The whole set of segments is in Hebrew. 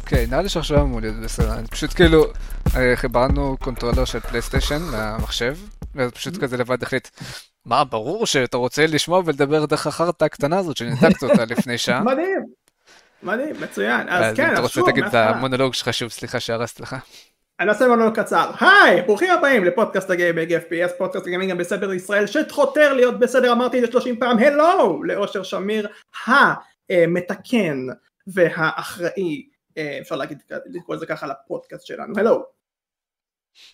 אוקיי, נראה לי שעכשיו אמור להיות בסדר. פשוט כאילו, אה, חיברנו controller של פלייסטיישן למחשב, ואז פשוט Mm-hmm. כזה לבד החליט, מה, ברור שאתה רוצה לשמוע ולדבר דרך החרטא הקטנה הזאת שניתקת אותה לפני שעה. מדהים. מדהים, מצוין. אז אז כן, אם אתה אז רוצה שוב, תגיד את. המונולוג שלך שוב, סליחה שהרסתי לך. אני אעשה מונולוג קצר. היי, ברוכים הבאים לפודקאסט הגיימינג FPS, פודקאסט הגיימינג גם בסדר ישראל, שחותר להיות בסדר, אמרתי את זה 30 פעם, הלו, לאושר שמיר, המתקן והאחראי, אה, אפשר להגיד, לקרוא לזה ככה לפודקאסט שלנו, הלו.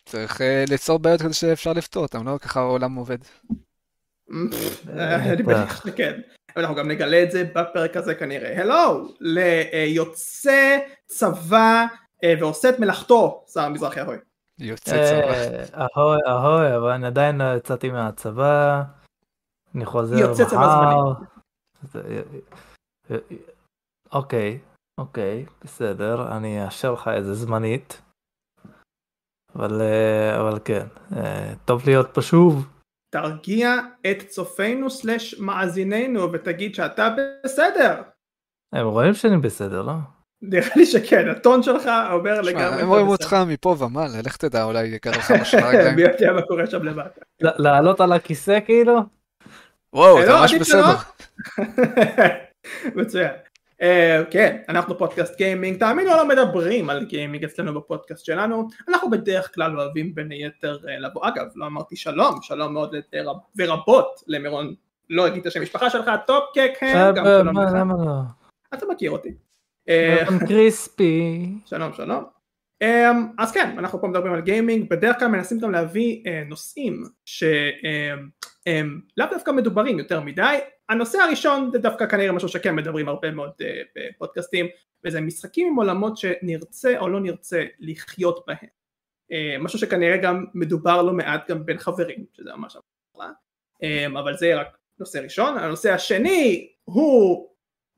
צריך אה, ליצור בעיות כדי שאפשר לפתור אותם, לא ככה העולם עובד. אה, אני בטח שכן. אנחנו גם נגלה את זה בפרק הזה כנראה. הלו, ליוצא צבא ועושה את מלאכתו, שר מזרחי ahoy. יוצא צבא. אה, אהוי אהוי אבל אני עדיין לא יצאתי מהצבא. אני חוזר יוצא צבא מחר. זה- אה, אוקיי אוקיי בסדר אני אאשר לך איזה זמנית. אבל אה, אבל כן אה, טוב להיות פה שוב. תרגיע את צופינו סלש מאזיננו ותגיד שאתה בסדר. הם רואים שאני בסדר לא? נראה לי שכן, הטון שלך אומר שמע, לגמרי. הם רואים אותך מפה ומעלה, לך תדע, אולי יקר לך משהו מי ברגליים. יודע מה קורה שם למטה. לעלות על הכיסא כאילו? וואו, אה, אתה לא, ממש בסדר. מצוין. אה, כן, אנחנו פודקאסט גיימינג, תאמינו לא מדברים על גיימינג אצלנו בפודקאסט שלנו, אנחנו בדרך כלל אוהבים בין היתר אה, לבוא, אגב, לא אמרתי שלום, שלום מאוד ורבות למירון, לא אגיד את השם משפחה שלך, טופקק, גם אה, שלום לך, למה לא? אתה מכיר אותי. אה, גם קריספי. שלום שלום. Um, אז כן, אנחנו פה מדברים על גיימינג, בדרך כלל מנסים גם להביא uh, נושאים שהם לאו דווקא מדוברים יותר מדי. הנושא הראשון זה דווקא כנראה משהו שכן מדברים הרבה מאוד בפודקאסטים, וזה משחקים עם עולמות שנרצה או לא נרצה לחיות בהם. משהו שכנראה גם מדובר לא מעט גם בין חברים, שזה ממש אבל זה רק נושא ראשון. הנושא השני הוא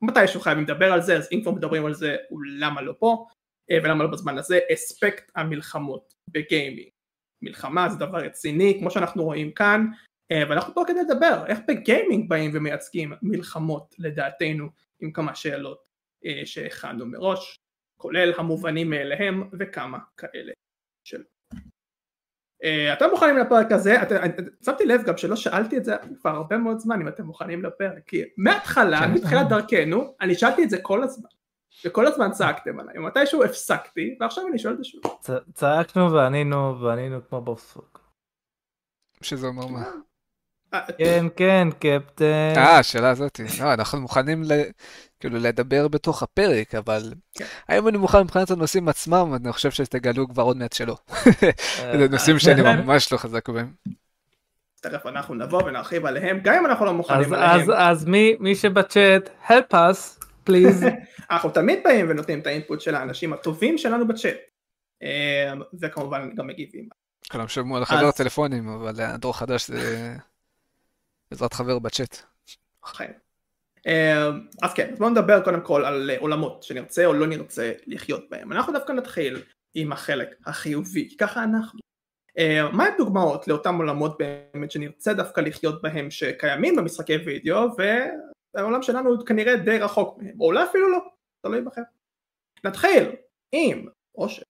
מתישהו חייבים לדבר על זה, אז אם כבר מדברים על זה, למה לא פה? אה, ולמה לא בזמן הזה, אספקט המלחמות בגיימינג. מלחמה זה דבר רציני כמו שאנחנו רואים כאן, אה, ואנחנו פה כדי לדבר איך בגיימינג באים ומייצגים מלחמות לדעתנו עם כמה שאלות אה, שהכנו מראש, כולל המובנים מאליהם וכמה כאלה של... אה, אתם מוכנים לפרק הזה? את- את- שמתי לב גם שלא שאלתי את זה כבר הרבה מאוד זמן אם אתם מוכנים לפרק, כי מההתחלה, כן. מתחילת דרכנו, אני שאלתי את זה כל הזמן. וכל הזמן צעקתם עליי, ומתישהו הפסקתי, ועכשיו אני שואל את זה שוב. צ- צעקנו וענינו וענינו כמו בופסוק. שזה אומר מה. אה, כן כן קפטן. אה, השאלה הזאתי. לא, אנחנו מוכנים ל- כאילו לדבר בתוך הפרק, אבל כן. האם אני מוכן מבחינת הנושאים עצמם, אני חושב שתגלו כבר עוד מעט שלא. אה, זה נושאים שאני ממש לא חזק בהם. תכף אנחנו נבוא ונרחיב עליהם, גם אם אנחנו לא אז מוכנים אז עליהם. אז מי מי שבצ'אט help us please. אנחנו תמיד באים ונותנים את האינפוט של האנשים הטובים שלנו בצ'אט. אה, וכמובן גם מגיבים. כולם שמעו על חבר אז- טלפונים, אבל הדור החדש זה בעזרת חבר בצ'אט. חיים. אה, אז כן, אז בואו נדבר קודם כל על אה, עולמות שנרצה או לא נרצה לחיות בהם. אנחנו דווקא נתחיל עם החלק החיובי, ככה אנחנו. אה, מה הדוגמאות לאותם עולמות באמת שנרצה דווקא לחיות בהם שקיימים במשחקי וידאו והעולם שלנו הוא כנראה די רחוק מהם, או אולי אפילו לא, תלוי בכם. נתחיל עם אושר.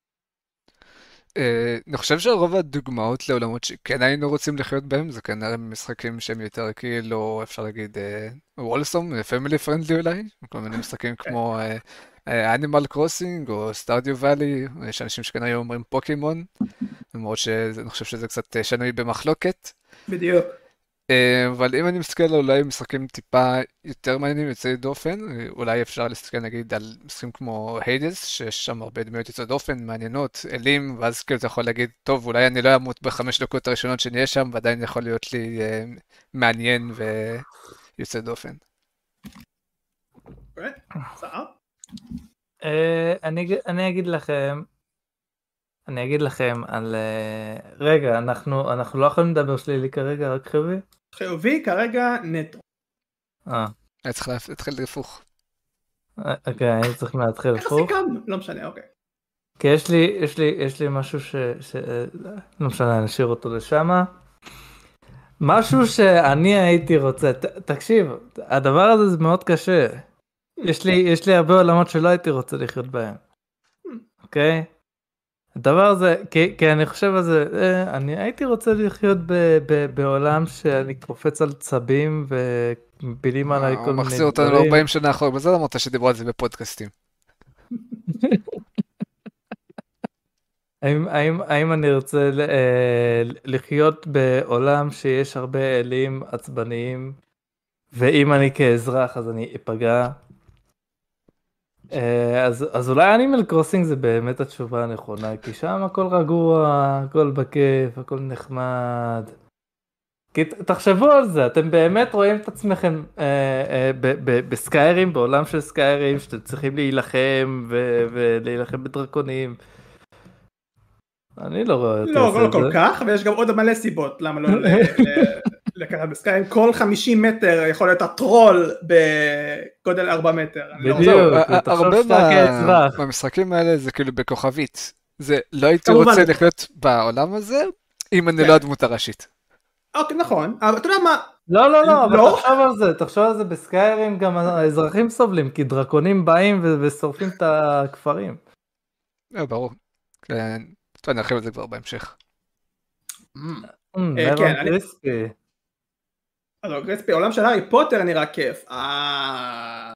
אה, אני חושב שרוב הדוגמאות לעולמות שכן היינו רוצים לחיות בהם, זה כנראה משחקים שהם יותר כאילו, אפשר להגיד, wholesome, family friendly אולי, כל מיני משחקים כמו אנימל קרוסינג או סטארדיו ואלי, יש אנשים שכנראה אומרים פוקימון, למרות שאני חושב שזה קצת אה, שנוי במחלוקת. בדיוק. אה, אבל אם אני מסתכל על אולי משחקים טיפה יותר מעניינים, יוצאי דופן, אה, אולי אפשר להסתכל נגיד על משחקים כמו היידס, שיש שם הרבה דמויות יוצאות דופן, מעניינות, אלים, ואז כאילו אתה יכול להגיד, טוב, אולי אני לא אמות בחמש דקות הראשונות שנהיה שם, ועדיין יכול להיות לי אה, מעניין ויוצא דופן. אוקיי? אה, אני אגיד לכם. אני אגיד לכם על אה, רגע אנחנו אנחנו לא יכולים לדבר שלילי כרגע רק חיובי. חיובי כרגע נטו. אה, היה צריך להפ- להתחיל הפוך. אה, אוקיי אני צריך להתחיל איך הפוך. סיכמנו? לא משנה, אוקיי. כי יש לי יש לי יש לי משהו ש... ש... אה, לא משנה נשאיר אותו לשמה. משהו שאני הייתי רוצה, ת, תקשיב, הדבר הזה זה מאוד קשה. יש לי, יש לי הרבה עולמות שלא הייתי רוצה לחיות בהם. אוקיי? Okay? הדבר הזה, כי, כי אני חושב על זה, אה, אני הייתי רוצה לחיות ב, ב, בעולם שאני קופץ על צבים ומפילים עליי כל מיני דברים. מחזיר אותנו 40 שנה אחורה, בזה אמרת שדיברו על זה בפודקאסטים. האם, האם, האם אני רוצה אה, לחיות בעולם שיש הרבה אלים עצבניים, ואם אני כאזרח אז אני אפגע? אה, אז, אז אולי אנימל קרוסינג זה באמת התשובה הנכונה, כי שם הכל רגוע, הכל בכיף, הכל נחמד. כי תחשבו על זה, אתם באמת רואים את עצמכם אה, אה, בסקיירים, בעולם של סקיירים, שאתם צריכים להילחם ולהילחם בדרקונים. אני לא רואה את לא, זה. לא, לא כל כך, ויש גם עוד מלא סיבות למה לא לקחת בסקיירים. כל 50 מטר יכול להיות הטרול בגודל 4 מטר. לא בדיוק, הרבה מהמשחקים האלה זה כאילו בכוכבית. זה לא הייתי רוצה לחיות בעולם הזה אם אני כן. לא הדמות הראשית. אוקיי, נכון, אבל אתה יודע מה... לא, לא, לא, אבל לא? תחשוב על זה, תחשוב על זה בסקיירים גם האזרחים סובלים, כי דרקונים באים ושורפים את הכפרים. ברור. כן. טוב, נרחיב על זה כבר בהמשך. אה, כן, קריספי. קריספי, עולם של הארי פוטר נראה כיף. אה...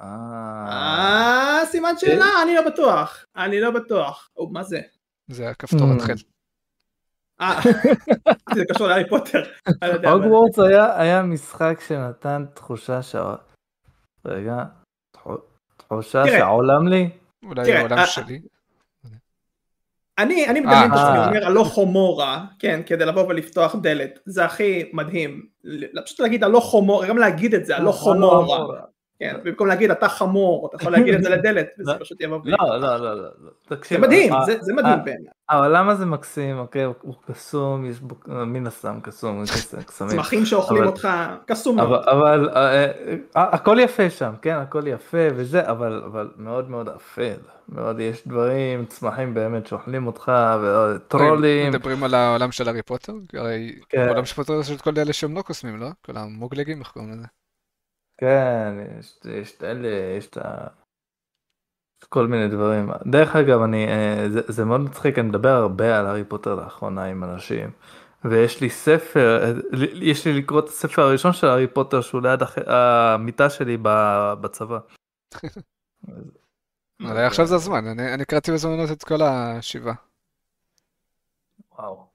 אה... סימן שאלה, אני לא בטוח. אני לא בטוח. מה זה? זה הכפתור התחיל. אה, זה קשור להארי פוטר. הוגוורטס היה משחק שנתן תחושה ש... רגע, תחושה שהעולם לי? אולי העולם שלי. אני, אני מדמיין את עצמי אומר הלוך חומורה, כן, כדי לבוא ולפתוח דלת, זה הכי מדהים, פשוט להגיד הלוך חומורה, גם להגיד את זה, הלוך חומורה, כן, במקום להגיד אתה חמור, אתה יכול להגיד את זה לדלת, וזה לא, פשוט יבוא. לא, לא, לא, לא, זה מדהים, זה מדהים בעיניי. העולם הזה מקסים, אוקיי, הוא קסום, יש בו, מן הסתם קסום, קסמים. צמחים שאוכלים אותך, קסום. אבל אה, אה, הכל יפה שם, כן, הכל יפה וזה, אבל מאוד מאוד אפל. מאוד יש דברים, צמחים באמת שאוכלים אותך, וטרולים. מדברים על העולם של הארי פוטר? הרי כן. העולם של פוטר יש את כל אלה שהם לא קוסמים, לא? כל המוגלגים, איך קוראים לזה? כן, יש, יש את אלה, יש את ה... כל מיני דברים. דרך אגב, אני, אה, זה, זה מאוד מצחיק, אני מדבר הרבה על הארי פוטר לאחרונה עם אנשים, ויש לי ספר, אה, יש לי לקרוא את הספר הראשון של הארי פוטר שהוא ליד הח... המיטה שלי בצבא. אולי עכשיו זה הזמן, אני קראתי בזמנות את כל השבעה. וואו.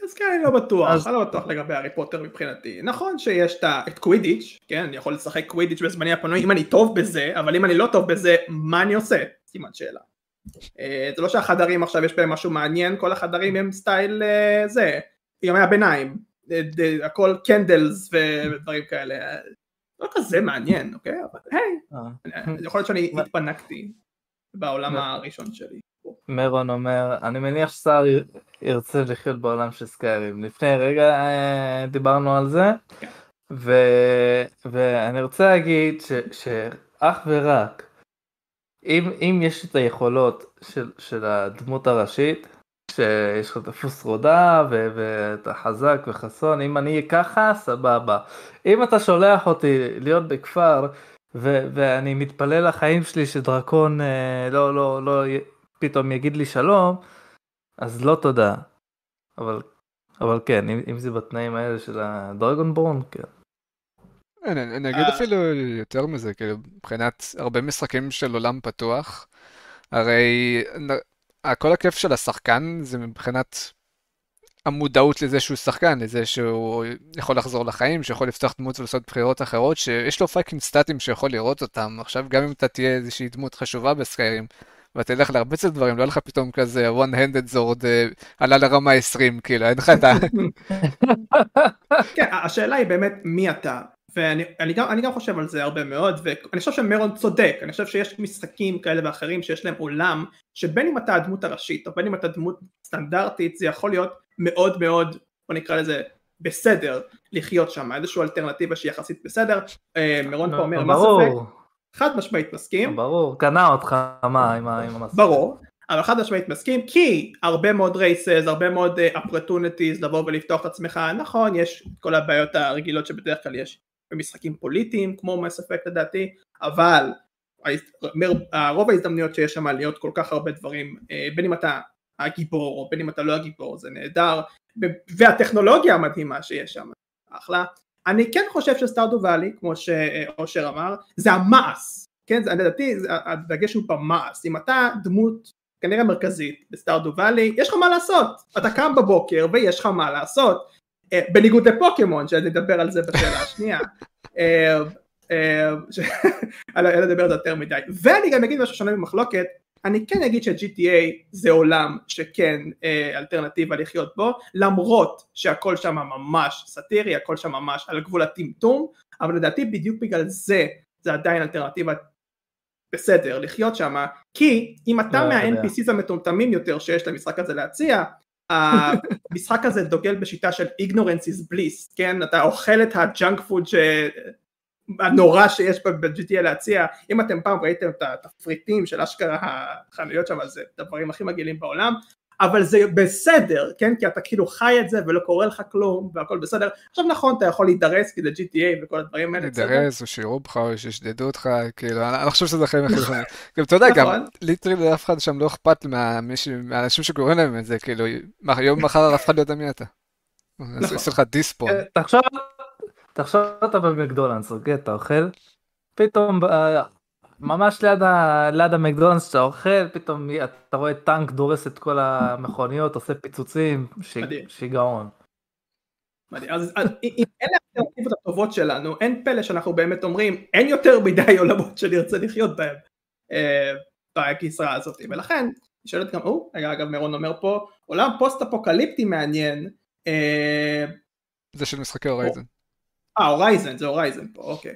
אה, אז כן, אני לא בטוח, אני לא בטוח לגבי הארי פוטר מבחינתי. נכון שיש את קווידיץ', כן, אני יכול לשחק קווידיץ' בזמני הפנוי אם אני טוב בזה, אבל אם אני לא טוב בזה, מה אני עושה? סימן שאלה. אה, זה לא שהחדרים עכשיו יש בהם משהו מעניין, כל החדרים הם style אה, זה, ימי הביניים, הכל candles ודברים כאלה. לא כזה מעניין, אוקיי? אבל היי, יכול להיות שאני התפנקתי בעולם הראשון שלי. מרון אומר, אני מניח שסער ירצה לחיות בעולם של סקיירים. לפני רגע אה, דיברנו על זה. ו... ואני רוצה להגיד ש... שאך ורק אם, אם יש את היכולות של, של הדמות הראשית, שיש לך דפוס רודה ו- ואתה חזק וחסון, אם אני ככה, סבבה. אם אתה שולח אותי להיות בכפר ו- ואני מתפלל לחיים שלי שדרקון אה, לא, לא, לא פתאום יגיד לי שלום, אז לא תודה. אבל, אבל כן, אם, אם זה בתנאים האלה של הדרגון בורן, כן. אני, אני אגיד אה. אפילו יותר מזה, כאילו, מבחינת הרבה משחקים של עולם פתוח, הרי כל הכיף של השחקן זה מבחינת המודעות לזה שהוא שחקן, לזה שהוא יכול לחזור לחיים, שיכול לפתוח דמות ולעשות בחירות אחרות, שיש לו פאקינג סטטים שיכול לראות אותם. עכשיו, גם אם אתה תהיה איזושהי דמות חשובה בסקיירים, ותלך להרביץ על דברים, לא יהיה לך פתאום כזה one-handed זורד אה, עלה לרמה 20, כאילו, אין לך את ה... כן, השאלה היא באמת מי אתה, ואני אני גם, אני גם חושב על זה הרבה מאוד, ואני חושב שמרון צודק, אני חושב שיש משחקים כאלה ואחרים שיש להם עולם, שבין אם אתה הדמות הראשית, או בין אם אתה דמות סטנדרטית, זה יכול להיות מאוד מאוד, בוא נקרא לזה, בסדר לחיות שם, איזושהי אלטרנטיבה שהיא יחסית בסדר, אה, מרון פה אומר, מה ספק? חד משמעית מסכים. ברור, קנה אותך מה עם המסך. ברור, אבל חד משמעית מסכים כי הרבה מאוד רייסס, הרבה מאוד uh, opportunities לבוא ולפתוח את עצמך, נכון יש את כל הבעיות הרגילות שבדרך כלל יש במשחקים פוליטיים כמו מס אפקט לדעתי, אבל רוב ההזדמנויות שיש שם להיות כל כך הרבה דברים, uh, בין אם אתה הגיבור או בין אם אתה לא הגיבור זה נהדר, והטכנולוגיה המדהימה שיש שם, אחלה. אני כן חושב שסטארדו ואלי, כמו שאושר אמר, זה המעש, כן, לדעתי הדגש הוא במעש, אם אתה דמות כנראה מרכזית בסטארדו ואלי, יש לך מה לעשות, אתה קם בבוקר ויש לך מה לעשות, אה, בניגוד לפוקימון, שאני אדבר על זה בשאלה השנייה, אני לא אדבר על זה יותר מדי, ואני גם אגיד משהו שונה ממחלוקת, אני כן אגיד ש-GTA זה עולם שכן אה, אלטרנטיבה לחיות בו, למרות שהכל שם ממש סאטירי, הכל שם ממש על גבול הטמטום, אבל לדעתי בדיוק בגלל זה זה עדיין אלטרנטיבה בסדר לחיות שם, כי אם אתה לא, מה-NPCs המטומטמים יותר שיש למשחק הזה להציע, המשחק הזה דוגל בשיטה של ignorance is bliss, כן? אתה אוכל את הג'אנק פוד ש... הנורא שיש ב-GTA להציע, אם אתם פעם ראיתם את התפריטים של אשכרה החנויות שם, אז זה הדברים הכי מגעילים בעולם, אבל זה בסדר, כן? כי אתה כאילו חי את זה ולא קורה לך כלום והכל בסדר. עכשיו נכון, אתה יכול להידרס כי זה GTA וכל הדברים האלה. להידרס או שיראו בך או שישדדו אותך, כאילו, אני לא חושב שזה הכי נכונים. גם אתה יודע, גם נכון. ליטרי לאף אחד שם לא אכפת מהאנשים שקוראים להם את זה, כאילו, יום מחר אף אחד לא יודע מי אתה. נכון. עושה לך דיספון. אה, תחשוב תחשוב אתה במקדונלדס, אוקיי? אתה אוכל, פתאום אה, ממש ליד, ה... ליד המקדונלדס שאתה אוכל, פתאום אתה רואה טנק דורס את כל המכוניות, עושה פיצוצים, ש... שיגעון. מדהים, אז, אז אם אלה האלטרנטיבות הטובות שלנו, אין פלא שאנחנו באמת אומרים, אין יותר מדי עולמות שנרצה לחיות בהם אה, בגזרה הזאת, ולכן, שואלת גם, או, אגב מירון אומר פה, עולם פוסט אפוקליפטי מעניין, אה, זה של משחקי הורייזן. אה, הורייזן, זה הורייזן פה, אוקיי.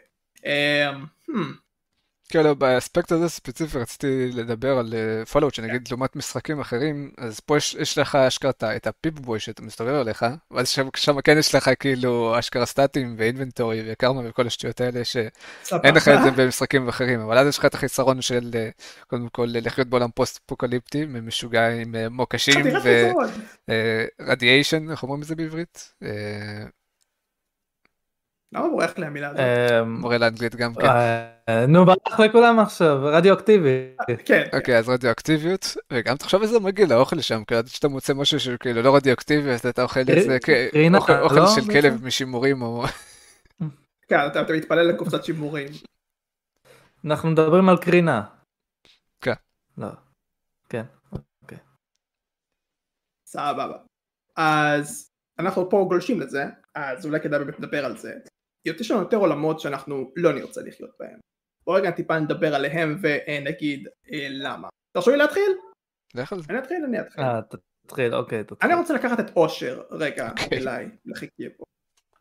כאילו לא, באספקט הזה ספציפי רציתי לדבר על פולאאוט, אה, שנגיד לעומת משחקים אחרים, אז פה יש, יש לך אשכרה את הפיפ בוי שאתה מסתובב עליך, ואז שם, שם כן יש לך כאילו אשכרה סטטים ו inventory וקרמה וכל השטויות האלה, שאין לך את זה במשחקים אחרים, אבל אז יש לך את החיסרון של אה, קודם כל לחיות בעולם פוסט-אפוקליפטי, משוגע עם אה, מוקשים ו radiation, איך אומרים את זה בעברית? למה בורח לי המילה הזאת? אמ, מורה לאנגלית גם כן. אה, נו ברח לכולם עכשיו, רדיואקטיבי. כן. אוקיי, אז רדיואקטיביות, וגם תחשוב איזה מגעיל האוכל שם, כאילו שאתה מוצא משהו שהוא כאילו לא רדיואקטיבי, אז אתה אוכל את זה אוכל לא? של כלב משימורים או... כן, אתה מתפלל לקופסת שימורים. אנחנו מדברים על קרינה. כן. לא. כן, אוקיי. סבבה. אז אנחנו פה גולשים לזה, אז אולי כדאי באמת לדבר על זה. יש לנו יותר עולמות שאנחנו לא נרצה לחיות בהם. בוא רגע טיפה נדבר עליהם ונגיד אה, למה. תרשו לי להתחיל? לך על זה. אני אתחיל, אני אתחיל. אה, תתחיל, אוקיי, תתחיל. אני רוצה לקחת את אושר רגע אוקיי. אליי, לחיקי פה.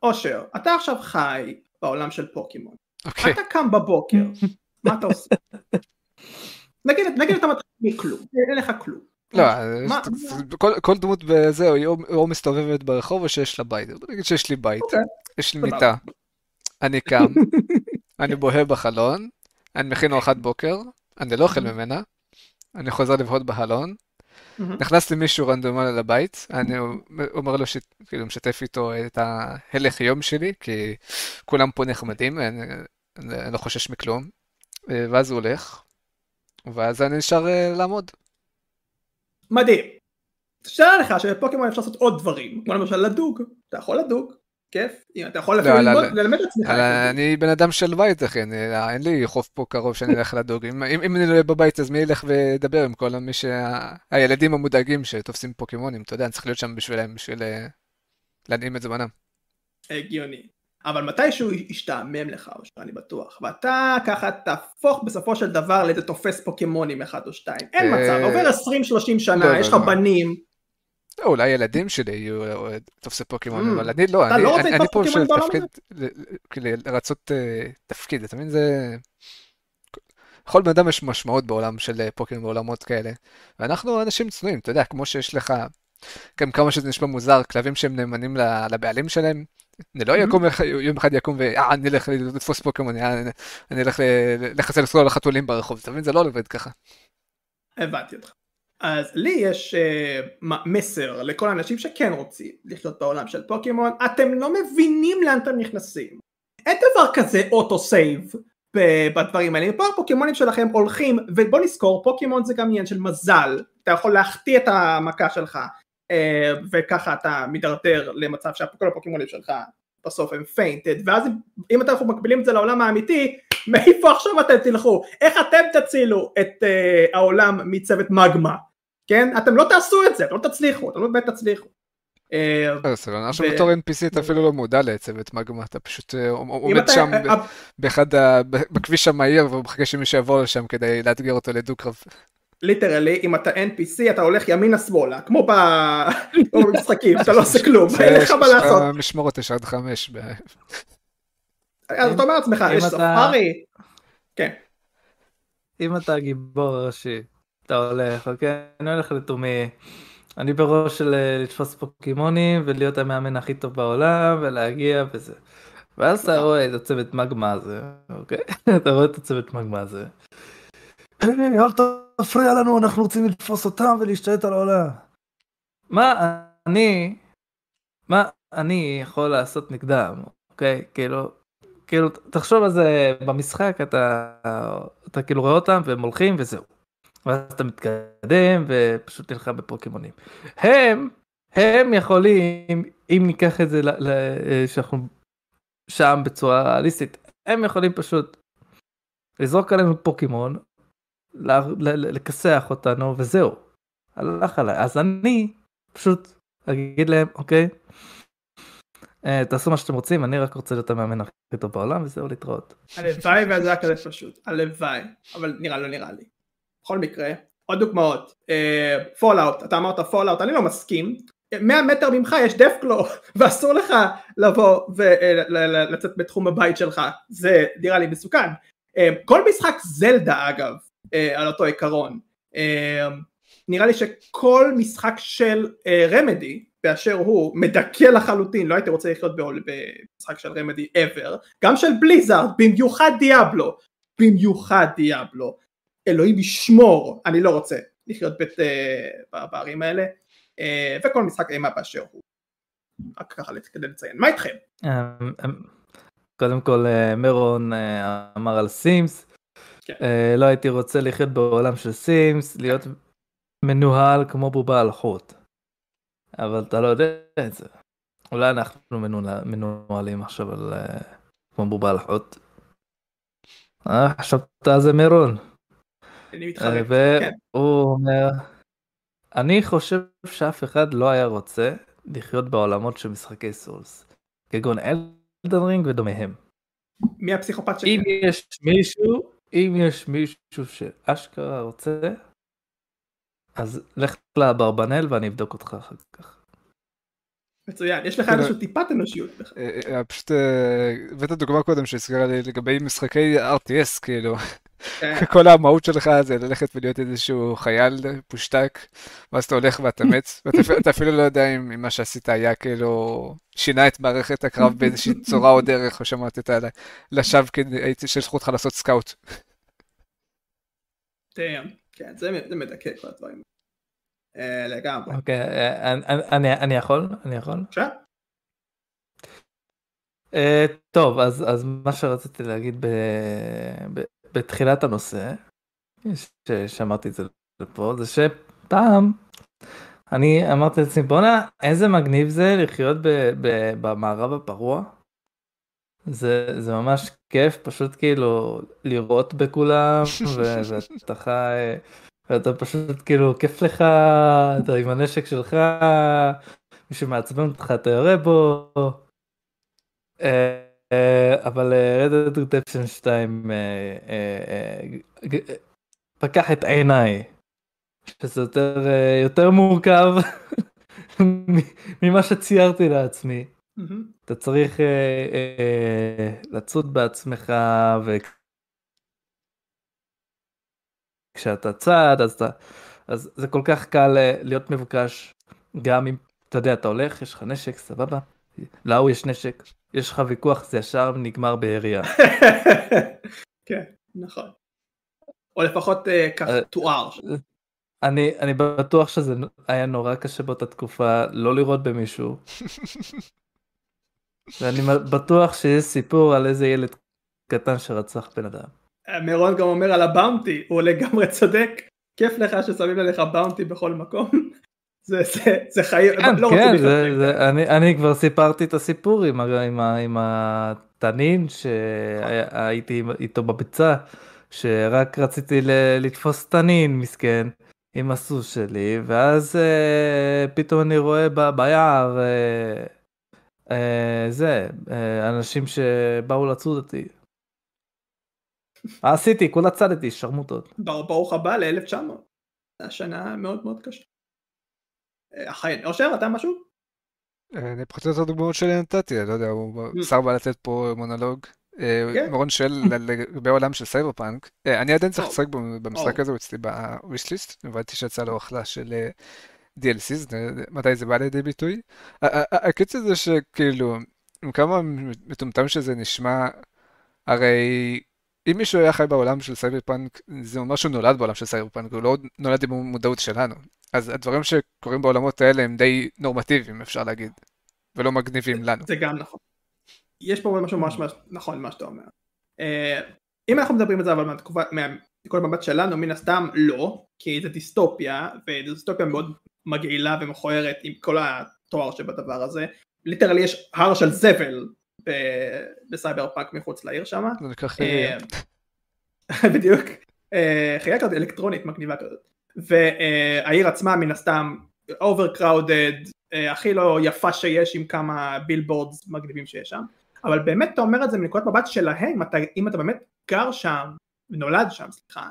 אושר, אתה עכשיו חי בעולם של פוקימון. אוקיי. אתה קם בבוקר, מה אתה עושה? נגיד, נגיד אתה מתחיל מכלום, אין לך כלום. לא, כל דמות בזה היא או מסתובבת ברחוב או שיש לה בית. בוא נגיד שיש לי בית, אוקיי. יש לי מיטה, אני קם, אני בוהה בחלון, אני מכין ארוחת בוקר, אני לא אוכל ממנה, אני חוזר לבהות בחלון, נכנס לי מישהו רנדומלי לבית, אני אומר לו, כאילו משתף איתו את ההלך יום שלי, כי כולם פה נחמדים, אני לא חושש מכלום, ואז הוא הולך, ואז אני נשאר אה, לעמוד. מדהים. שאלה לך שבפוקימון אפשר לעשות עוד דברים, כמו למשל לדוג, אתה יכול לדוג, כיף, אם אתה יכול לא, לא, לא. ללמד את עצמך. אני בן אדם של בית אחי, אין לי חוף פה קרוב שאני אלך לדוג, אם אני לא אהיה בבית אז מי ילך וידבר עם כל מי שהילדים המודאגים שתופסים פוקימונים, אתה יודע, אני צריך להיות שם בשבילם, בשביל אה, להנעים את זמנם. הגיוני. אבל מתישהו ישתעמם לך, או שאני בטוח, ואתה ככה תהפוך בסופו של דבר לאיזה תופס פוקימונים אחד או שתיים, אין אה, מצב, עובר 20-30 שנה, יש לך בנים. לא, אולי ילדים שלי יהיו אה, תופסי פוקימון, mm. אבל אני לא, אני פה של תפקיד, כאילו לרצות אה, תפקיד, אתה מבין? זה... לכל בן אדם יש משמעות בעולם של פוקימון בעולמות כאלה, ואנחנו אנשים צנועים, אתה יודע, כמו שיש לך, גם כמה שזה נשמע מוזר, כלבים שהם נאמנים לבעלים שלהם, אני לא יקום יום אחד יקום ואני אלך לתפוס פוקימון, אני אלך לחסל את כל החתולים ברחוב, אתה מבין? זה לא עובד ככה. הבנתי אותך. אז לי יש uh, מסר לכל האנשים שכן רוצים לחיות בעולם של פוקימון, אתם לא מבינים לאן אתם נכנסים. אין דבר כזה auto save בדברים האלה, פה הפוקימונים שלכם הולכים, ובוא נזכור, פוקימון זה גם עניין של מזל, אתה יכול להחטיא את המכה שלך, uh, וככה אתה מידרדר למצב שכל הפוקימונים שלך בסוף הם פיינטד, ואז אם אנחנו מקבילים את זה לעולם האמיתי, מאיפה עכשיו אתם תלכו? איך אתם תצילו את uh, העולם מצוות מגמה? כן? אתם לא תעשו את זה, אתם לא תצליחו, אתם לא באמת תצליחו. בסדר, אני חושב שבתור NPC אתה אפילו לא מודע לצוות מגמה, אתה פשוט אה, עומד שם באחד, בכביש המהיר והוא מחכה שמישהו יעבור לשם כדי לאתגר אותו לדו-קרב. ליטרלי, אם אתה NPC אתה הולך ימינה שמאלה, כמו במשחקים, אתה לא עושה כלום, אין לך מה לעשות. משמורת יש עד חמש. אז אתה אומר לעצמך, יש ספארי. כן. אם אתה גיבור ראשי, אתה הולך, אוקיי, אני הולך לתומי, אני בראש של אה, לתפוס פוקימונים ולהיות המאמן הכי טוב בעולם ולהגיע וזה. ואז אתה רואה את הצוות מגמה הזה, אוקיי? אתה רואה את הצוות מגמה הזה. אל תפריע לנו, אנחנו רוצים לתפוס אותם ולהשתלט על העולם. מה אני, מה אני יכול לעשות נגדם, אוקיי? כאילו, כאילו, תחשוב על זה במשחק, אתה, אתה כאילו רואה אותם והם הולכים וזהו. ואז אתה מתקדם ופשוט נלחם בפוקימונים. הם, הם יכולים, אם ניקח את זה, שאנחנו שם בצורה ריאליסטית, הם יכולים פשוט לזרוק עלינו פוקימון, לכסח אותנו וזהו. הלך עליי. אז אני פשוט אגיד להם, אוקיי, אה, תעשו מה שאתם רוצים, אני רק רוצה להיות המאמן הכי טוב בעולם וזהו להתראות. הלוואי וזה היה כזה פשוט, הלוואי, אבל נראה לא נראה לי. בכל מקרה, עוד דוגמאות, Fallout, uh, אתה אמרת Fallout, אני לא מסכים, 100 מטר ממך יש Deathclaw ואסור לך לבוא ולצאת בתחום הבית שלך, זה נראה לי מסוכן. Uh, כל משחק זלדה אגב, uh, על אותו עיקרון, uh, נראה לי שכל משחק של Remedy uh, באשר הוא מדכא לחלוטין, לא הייתי רוצה לחיות במשחק של Remedy ever, גם של Blizzard, במיוחד Diablo, במיוחד דיאבלו, אלוהים ישמור, אני לא רוצה לחיות בת, uh, בערים האלה, uh, וכל משחק אימה באשר הוא. רק ככה כדי לציין. מה איתכם? אמ, קודם כל אה, מרון אמר על סימס, כן. לא הייתי רוצה לחיות בעולם של סימס, להיות מנוהל כמו בובה על חוט. אבל אתה לא יודע את זה. אולי אנחנו מנוהלים עכשיו על כמו בובה על חוט. אה, חשבת על זה מרון. אני מתחרט. כן. והוא אומר, אני חושב שאף אחד לא היה רוצה לחיות בעולמות של משחקי סולס, כגון אלדן רינג ודומיהם. מי הפסיכופת שכן? אם יש מישהו, אם יש מישהו שאשכרה רוצה, אז לך לאברבנל ואני אבדוק אותך אחר כך. מצוין, יש לך איזשהו טיפת אנושיות. אה, אה, פשוט הבאת דוגמה קודם שהזכירה לי לגבי משחקי RTS כאילו. כן. כל המהות שלך זה ללכת ולהיות איזשהו חייל פושטק, ואז אתה הולך ואתה מת, ואתה אפילו לא יודע אם מה שעשית היה כאילו שינה את מערכת הקרב באיזושהי צורה או דרך, או שמעת את לשווא כדי שיש לך לעשות סקאוט. כן, זה מדכא כל הדברים. אה, לגמרי. אוקיי, אה, אני יכול? אני יכול? אפשר. אה, טוב, אז מה שרציתי להגיד בתחילת הנושא, ששמעתי את זה לפה, זה שפעם אני אמרתי לעצמי בואנה איזה מגניב זה לחיות ב, ב, במערב הפרוע. זה, זה ממש כיף פשוט כאילו לראות בכולם ואתה חי ואתה פשוט כאילו כיף לך אתה עם הנשק שלך מי שמעצבן אותך אתה יורה בו. אה, אבל אה, Red Dead Redemption 2 פקח את עיניי שזה יותר יותר מורכב ממה שציירתי לעצמי. אתה צריך לצוד בעצמך וכשאתה צד אז אתה אז זה כל כך קל להיות מבוקש. גם אם אתה יודע אתה הולך יש לך נשק סבבה. להוא יש נשק יש לך ויכוח זה ישר נגמר בירייה. כן נכון. או לפחות uh, כך אה, תואר. אני, אני בטוח שזה היה נורא קשה באותה תקופה לא לראות במישהו. ואני בטוח שיש סיפור על איזה ילד קטן שרצח בן אדם. מירון גם אומר על הבאונטי, הוא לגמרי צודק, כיף לך ששמים עליך באונטי בכל מקום. זה, זה, זה חיים, כן, לא כן, רוצים זה. זה, אני, אני כבר סיפרתי את הסיפור עם, עם, עם התנין שהייתי איתו בביצה, שרק רציתי ל- לתפוס תנין מסכן עם הסוס שלי, ואז אה, פתאום אני רואה ב- ביער אה, אה, זה, אה, אנשים שבאו לצוד אותי. מה עשיתי? כולה צדתי, שרמוטות. בר- ברוך הבא ל-1900. השנה מאוד מאוד קשה. אה, אכן, אושר, אתה משהו? אני פחות או יותר דוגמאות שלי נתתי, אני לא יודע, הוא Mm. שר בא לתת פה מונולוג. אה, כן. מרון שואל לגבי העולם של סייבר פאנק. אה, אני עדיין צריך. לשחק במשחק. הזה, הוא אצלי ב wishlist, הבנתי שיצא לו אחלה של אה, DLCs, אה, מתי זה בא לידי ביטוי. ה- ה- ה- הקטע זה שכאילו, עם כמה מטומטם שזה נשמע, הרי אם מישהו היה חי בעולם של סייבר פאנק, זה אומר שהוא נולד בעולם של סייבר פאנק, הוא לא נולד עם המודעות שלנו. אז הדברים שקורים בעולמות האלה הם די נורמטיביים, אפשר להגיד, ולא מגניבים לנו. זה גם נכון. יש פה משהו ממש ממש נכון מה שאתה אומר. אה, אם אנחנו מדברים על זה אבל מהתקופה, מנקודת מבט שלנו מן הסתם לא, כי זה דיסטופיה, וזו דיסטופיה מאוד מגעילה ומכוערת עם כל התואר שבדבר הזה. literally יש הר של זבל בסייבר פאנק מחוץ לעיר שם. זה נקרא אה, חירייה. בדיוק. אה, חירייה כזאת אלקטרונית מגניבה כזאת. והעיר עצמה מן הסתם overcrowded, אה, הכי לא יפה שיש עם כמה billboards מגניבים שיש שם. אבל באמת אתה אומר את זה מנקודת מבט שלהם, אתה, אם אתה באמת גר שם, נולד שם, סליחה,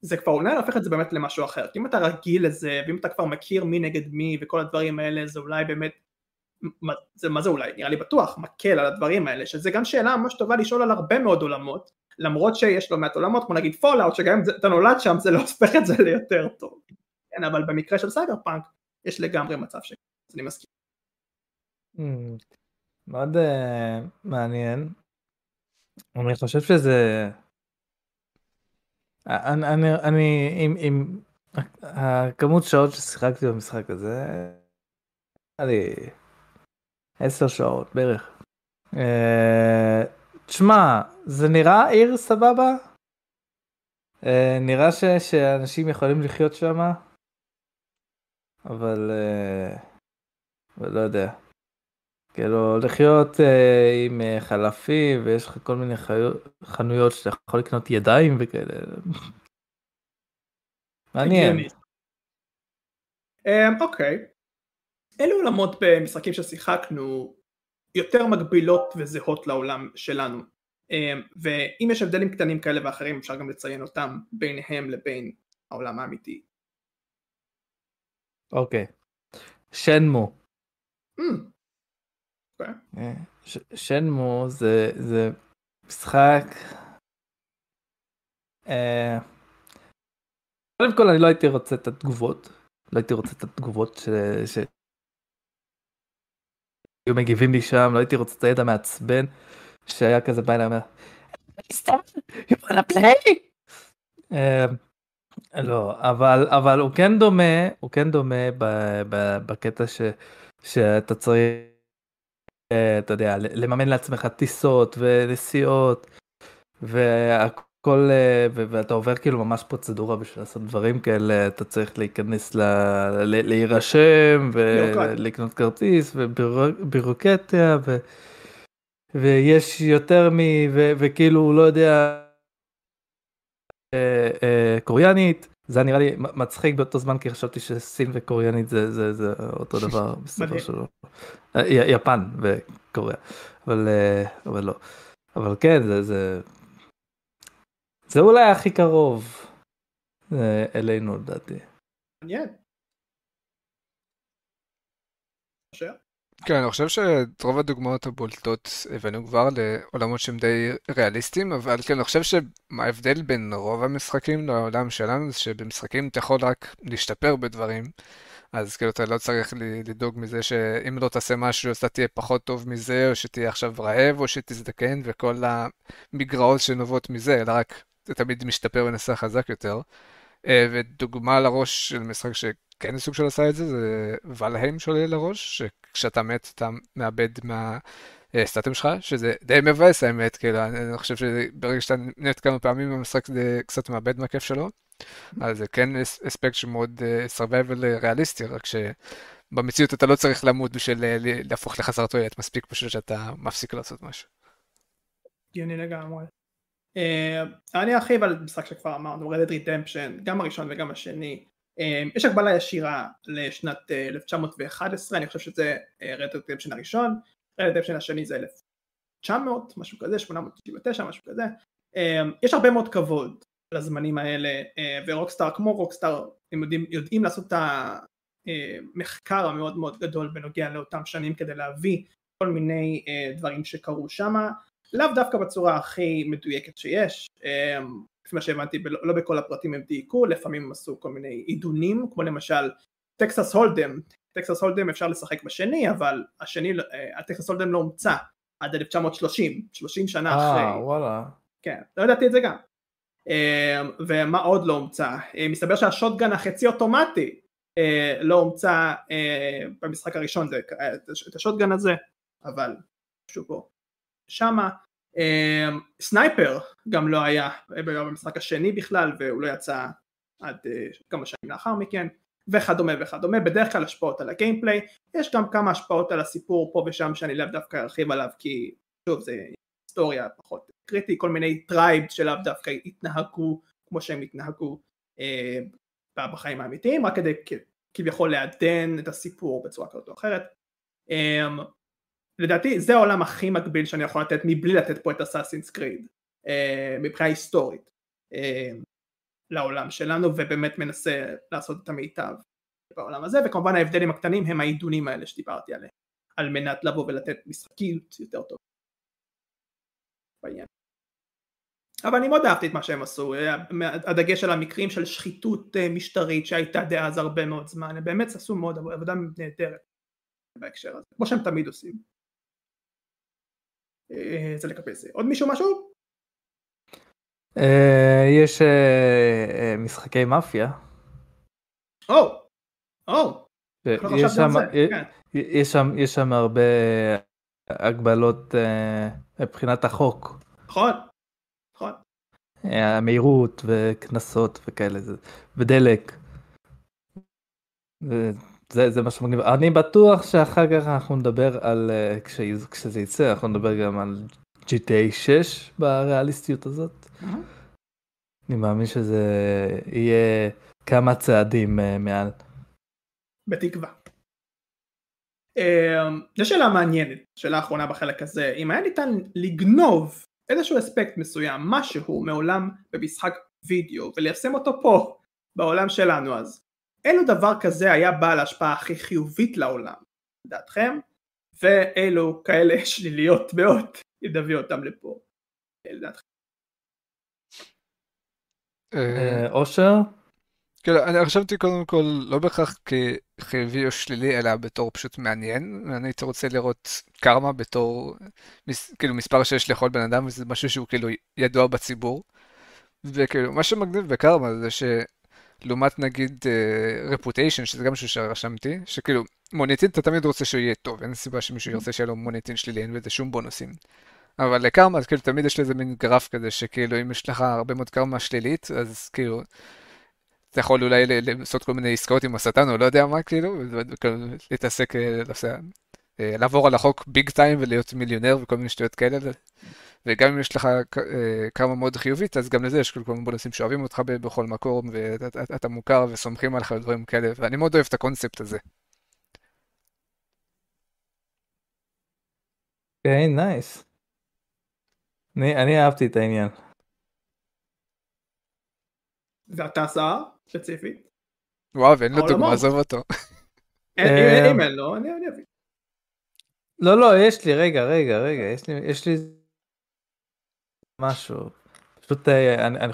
זה כבר אולי הופך את זה באמת למשהו אחר. כי אם אתה רגיל לזה, ואם אתה כבר מכיר מי נגד מי וכל הדברים האלה, זה אולי באמת, זה, מה זה אולי? נראה לי בטוח, מקל על הדברים האלה, שזה גם שאלה ממש טובה לשאול על הרבה מאוד עולמות, למרות שיש לא מעט עולמות, כמו נגיד Fallout, שגם אם אתה נולד שם, זה לא הופך את זה ליותר טוב. כן, אבל במקרה של סייבר פאנק, יש לגמרי מצב ש... אז אני מסכים. Hmm, מאוד אה, מעניין. אני חושב שזה... אני, אני, אני עם, עם הכמות שעות ששיחקתי במשחק הזה, היה לי עשר שעות בערך. אה, תשמע, זה נראה עיר סבבה? אה, נראה ש, שאנשים יכולים לחיות שם, אבל, אה, אבל לא יודע. כאילו לחיות אה, עם אה, חלפים ויש לך כל מיני חיו- חנויות שאתה יכול לקנות ידיים וכאלה. מעניין. אמ, אוקיי. אילו עולמות במשחקים ששיחקנו יותר מגבילות וזהות לעולם שלנו? אמ, ואם יש הבדלים קטנים כאלה ואחרים אפשר גם לציין אותם ביניהם לבין העולם האמיתי. אוקיי. שנמו. אמ, אוקיי. אה, שנמו זה זה משחק. אה, קודם כל אני לא הייתי רוצה את התגובות. לא הייתי רוצה את התגובות ש... ש... היו מגיבים לי שם, לא הייתי רוצה את הידע מעצבן שהיה כזה בא אליי אומר, you wanna play? לא, אבל, אבל הוא כן דומה, הוא כן דומה ב, ב, בקטע ש, שאתה צריך, אה, אתה יודע, לממן לעצמך טיסות ונסיעות והכל, אה, ו- ואתה עובר כאילו ממש פרוצדורה בשביל לעשות דברים כאלה, אתה צריך להיכנס, ל, ל, להירשם. ולקנות כרטיס ובירוקטיה ו, ויש יותר מ... ו, וכאילו הוא לא יודע אה, אה, קוריאנית זה נראה לי מצחיק באותו זמן כי חשבתי שסין וקוריאנית זה זה זה אותו דבר בסופו. של דבר. אה, יפן וקוריאה אבל אה, אבל לא אבל כן זה זה זה אולי הכי קרוב אה, אלינו לדעתי. מעניין. כן, אני חושב שאת רוב הדוגמאות הבולטות הבאנו כבר לעולמות שהם די ריאליסטיים, אבל כן, אני חושב שההבדל בין רוב המשחקים לעולם שלנו זה שבמשחקים אתה יכול רק להשתפר בדברים, אז כאילו אתה לא צריך לדאוג מזה שאם לא תעשה משהו אז אתה תהיה פחות טוב מזה, או שתהיה עכשיו רעב, או שתזדקן, וכל המגרעות שנובעות מזה, אלא רק אתה תמיד משתפר ונעשה חזק יותר. אה, ודוגמה לראש של משחק שכן סוג של עשה את זה, זה ולהיים שעולה לראש, שכשאתה מת אתה מאבד מהסטטים שלך, שזה די מבאס האמת, כאילו, אני חושב שברגע שאתה מת כמה פעמים המשחק זה קצת מאבד מהכיף שלו. אז זה כן אספקט שמאוד survival ריאליסטי, רק שבמציאות אתה לא צריך למות בשביל להפוך לחסר תועלת, מספיק פשוט שאתה מפסיק לעשות משהו. הגיוני לגמרי. אה, אני ארחיב על משחק שכבר אמרנו, Dead Redemption, גם הראשון וגם השני. אה, יש הגבלה ישירה לשנת 1911, אה, אני חושב שזה Dead Redemption הראשון, Dead Redemption השני זה 1900, משהו כזה, 899, משהו כזה. יש הרבה מאוד כבוד לזמנים האלה, ורוקסטאר, כמו רוקסטאר, הם יודעים, יודעים לעשות את המחקר המאוד מאוד גדול בנוגע לאותם שנים כדי להביא כל מיני דברים שקרו שמה. לאו דווקא בצורה הכי מדויקת שיש, אמ, לפי מה שהבנתי לא בכל הפרטים הם דייקו, לפעמים הם עשו כל מיני עידונים, כמו למשל Texas Hold'em, Texas Hold'em אפשר לשחק בשני, אבל השני, אה, ה Texas Hold'em לא הומצא עד 1930, 30 שנה אה, אחרי. אה, וואלה. כן, לא ידעתי את זה גם. אמ, ומה עוד לא הומצא? אה, מסתבר שה shotgun החצי אוטומטי לא הומצא במשחק הראשון, את ה shotgun הזה, אבל משהו פה. שמה אמ, sniper גם לא היה במשחק השני בכלל והוא לא יצא עד אה, כמה שנים לאחר מכן וכדומה וכדומה. בדרך כלל השפעות על ה gameplay. יש גם כמה השפעות על הסיפור פה ושם שאני לאו דווקא ארחיב עליו כי שוב זה היסטוריה פחות קריטי. כל מיני tribe שלאו דווקא התנהגו כמו שהם התנהגו אה, בחיים האמיתיים רק כדי כביכול לעדן את הסיפור בצורה כזאת או אחרת. אה, לדעתי זה העולם הכי מקביל שאני יכול לתת מבלי לתת פה את Assassin's Creed אה, מבחינה היסטורית אה, לעולם שלנו ובאמת מנסה לעשות את המיטב בעולם הזה וכמובן ההבדלים הקטנים הם העידונים האלה שדיברתי עליהם על מנת לבוא ולתת משחקיות יותר טוב בעניין. אבל אני מאוד אהבתי את מה שהם עשו, אה, הדגש על המקרים של שחיתות משטרית שהייתה דאז הרבה מאוד זמן, הם באמת עשו מאוד עבודה נהדרת בהקשר הזה, כמו שהם תמיד עושים. אה, זה לגבי זה. עוד מישהו משהו? אה, יש אה, משחקי מאפיה. או, או. יש שם, כן. יש שם הרבה הגבלות מבחינת החוק. נכון, נכון. המהירות וקנסות וכאלה, ודלק. זה, זה מה שמגניב. אני בטוח שאחר כך אנחנו נדבר על, uh, כש, כשזה יצא, אנחנו נדבר גם על GTA 6 בריאליסטיות הזאת. Mm-hmm. אני מאמין שזה יהיה כמה צעדים uh, מעל. בתקווה. Uh, זו שאלה מעניינת, שאלה אחרונה בחלק הזה, אם היה ניתן לגנוב איזשהו אספקט מסוים, משהו מעולם במשחק וידאו וליישם אותו פה, בעולם שלנו אז, אילו דבר כזה היה בעל ההשפעה הכי חיובית לעולם, לדעתכם, ואילו כאלה שליליות מאוד, אם נביא אותם לפה, לדעתכם. אה, אושר? כאילו, אני חשבתי קודם כל לא בהכרח כחיובי או שלילי, אלא בתור פשוט מעניין. אני הייתי רוצה לראות קרמה בתור, כאילו, מספר שיש לכל בן אדם, וזה משהו שהוא כאילו ידוע בציבור. וכאילו, מה שמגניב בקרמה זה ש... לעומת נגיד רפוטיישן, uh, שזה גם משהו שרשמתי, שכאילו מוניטין אתה תמיד רוצה שהוא יהיה טוב, אין סיבה שמישהו ירצה שיהיה לו מוניטין שלילי, אין בזה שום בונוסים. אבל לקרמה, אז כאילו תמיד יש לזה מין גרף כזה, שכאילו אם יש לך הרבה מאוד קרמה שלילית, אז כאילו, אתה יכול אולי לעשות כל מיני עסקאות עם השטן, או לא יודע מה, כאילו, להתעסק, אה, אה, לעבור על החוק ביג טיים ולהיות מיליונר וכל מיני שטויות כאלה. וגם אם יש לך אה, כמה מאוד חיובית, אז גם לזה יש כל מיני בונוסים שאוהבים אותך בכל מקום, ואתה מוכר וסומכים עליך ודברים כאלה, ואני מאוד אוהב את הקונספט הזה. כן, נייס. אני אהבתי את העניין. ואתה שר ספציפית? וואו, ואין לו דוגמה, עזוב אותו. אם אין לו, אני אביא. לא, לא, יש לי, רגע, רגע, רגע, יש לי, יש לי משהו. פשוט אה, אני, אני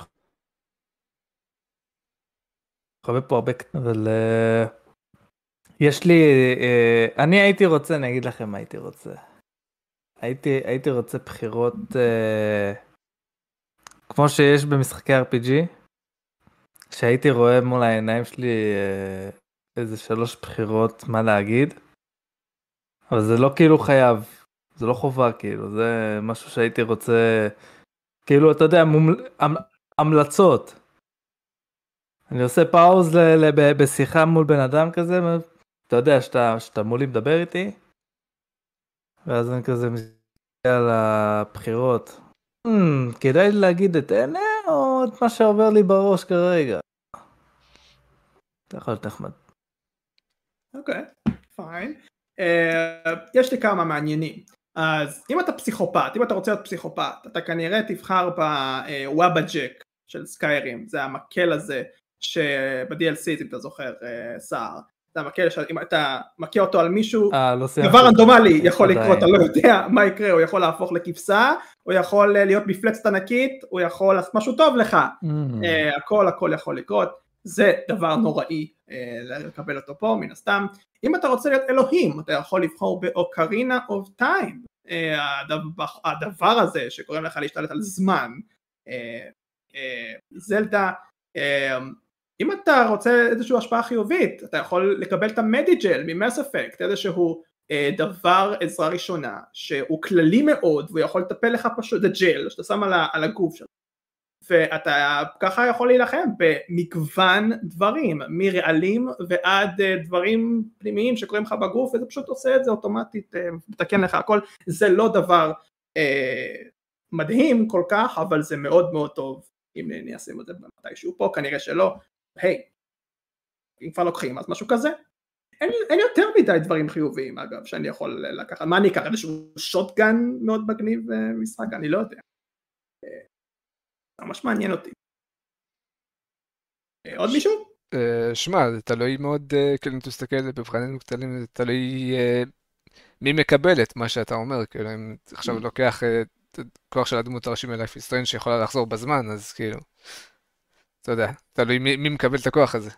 חווה פה הרבה אבל uh, יש לי uh, אני הייתי רוצה אני אגיד לכם מה הייתי רוצה. הייתי הייתי רוצה בחירות כמו שיש במשחקי RPG כשהייתי רואה מול העיניים שלי אה, איזה שלוש בחירות מה להגיד, אבל זה לא כאילו חייב, זה לא חובה כאילו, זה משהו שהייתי רוצה, כאילו אתה יודע, מומל... המ... המלצות. אני עושה פאוז ל... ל... בשיחה מול בן אדם כזה, אתה יודע שאתה, שאתה מולי מדבר איתי, ואז אני כזה מסתכל על הבחירות. Hmm, כדאי להגיד את אלה או את מה שעובר לי בראש כרגע? זה יכול להיות נחמד. אוקיי, פיין. אה, יש לי כמה מעניינים. אז אם אתה פסיכופת, אם אתה רוצה להיות פסיכופת, אתה כנראה תבחר בוואבה ג'ק של סקיירים, זה המקל הזה שב-DLC, אם אתה זוכר, אה, סער. זה המקל שאם אתה מכה אותו על מישהו, 아, אה, לא דבר רנדומלי יכול לקרות, אתה לא יודע מה יקרה, הוא יכול להפוך לכבשה, הוא יכול להיות מפלצת ענקית, הוא יכול לעשות משהו טוב לך, mm. uh, הכל הכל יכול לקרות, זה דבר נוראי uh, לקבל אותו פה מן הסתם, אם אתה רוצה להיות אלוהים, אתה יכול לבחור באוקרינה אוף טיים, הדבר, הזה שגורם לך להשתלט על זמן, uh, uh, זלדה, uh, אם אתה רוצה איזושהי השפעה חיובית, אתה יכול לקבל את המדיג'ל ממס אפקט, איזשהו אה, דבר עזרה ראשונה שהוא כללי מאוד והוא יכול לטפל לך פשוט, זה ג'ל שאתה שם על, על הגוף שלך ואתה ככה יכול להילחם במגוון דברים מרעלים ועד אה, דברים פנימיים שקורים לך בגוף וזה פשוט עושה את זה אוטומטית, אה, מתקן לך הכל, זה לא דבר אה, מדהים כל כך אבל זה מאוד מאוד טוב אם ניישם את זה מתישהו פה כנראה שלא. היי, אם כבר לוקחים אז משהו כזה. אין, אין יותר מדי דברים חיוביים אגב שאני יכול לקחת, מה אני אקח איזשהו שוטגן מאוד מגניב במשחק, אה, אני לא יודע. אה, ממש מעניין אותי. אה, עוד מישהו? שמע, זה תלוי מאוד, כאילו אם תסתכל במבחנים קטנים, זה תלוי מי מקבל את מה שאתה אומר, כאילו אם עכשיו mm. לוקח כוח של הדמות הראשי מלייף איסטרנד שיכולה לחזור בזמן, אז כאילו. אתה יודע, תלוי מי, מי מקבל את הכוח הזה.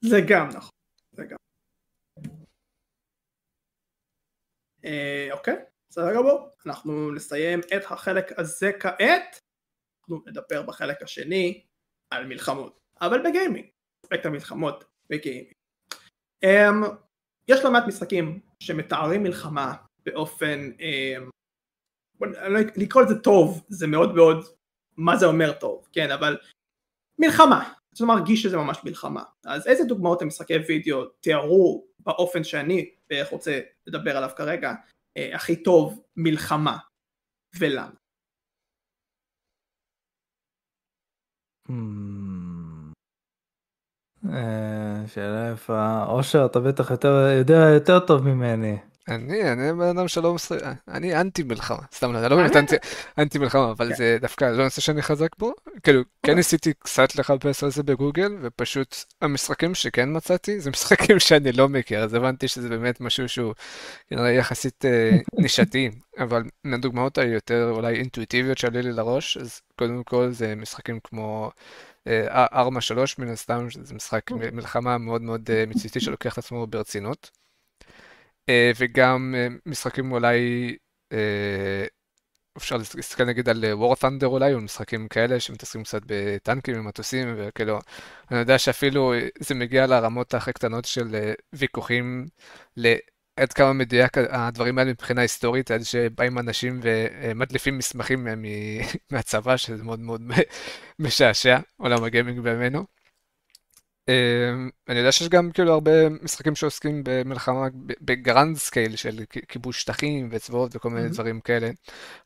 זה גם נכון, זה גם. אה, אוקיי, בסדר גמור, אנחנו נסיים את החלק הזה כעת, אנחנו נדבר בחלק השני על מלחמות, אבל בגיימינג, אספקט המלחמות בגיימינג. אה, יש לא מעט משחקים שמתארים מלחמה באופן, אה, לא לקרוא לזה טוב, זה מאוד מאוד, מה זה אומר טוב, כן, אבל מלחמה, זה מרגיש שזה ממש מלחמה. אז איזה דוגמאות למשחקי וידאו תיארו באופן שאני רוצה לדבר עליו כרגע, אה, הכי טוב מלחמה, ולמה? Hmm. אה, שאלה יפה. אושר, אתה בטח יודע יותר טוב ממני. אני, אני בן אדם שלא משחק, אני אנטי מלחמה, סתם, אני לא באמת אנטי, אנטי מלחמה, אבל כן. זה דווקא לא נושא שאני חזק בו. כאילו, כן ניסיתי קצת לחפש על זה בגוגל, ופשוט המשחקים שכן מצאתי, זה משחקים שאני לא מכיר, אז הבנתי שזה באמת משהו שהוא כנראה יחסית אה, נישתי, אבל מהדוגמאות היותר אולי אינטואיטיביות שעלי לי לראש, אז קודם כל זה משחקים כמו... ארמה 3 מן הסתם, זה משחק מלחמה מאוד מאוד אה, מציאותי שלוקח את עצמו ברצינות. אה, וגם אה, משחקים אולי, אה, אפשר להסתכל נגיד על War Thunder אולי, או משחקים כאלה שמתעסקים קצת בטנקים ומטוסים, וכאילו, אני יודע שאפילו זה מגיע לרמות הכי קטנות של ויכוחים עד כמה מדויק הדברים האלה מבחינה היסטורית, עד שבאים אנשים ומדליפים מסמכים מהצבא, שזה מאוד מאוד משעשע, עולם ה gaming בימינו. אמ, אני יודע שיש גם כאילו הרבה משחקים שעוסקים במלחמה ב grand scale של כיבוש שטחים וצבאות וכל מיני דברים כאלה.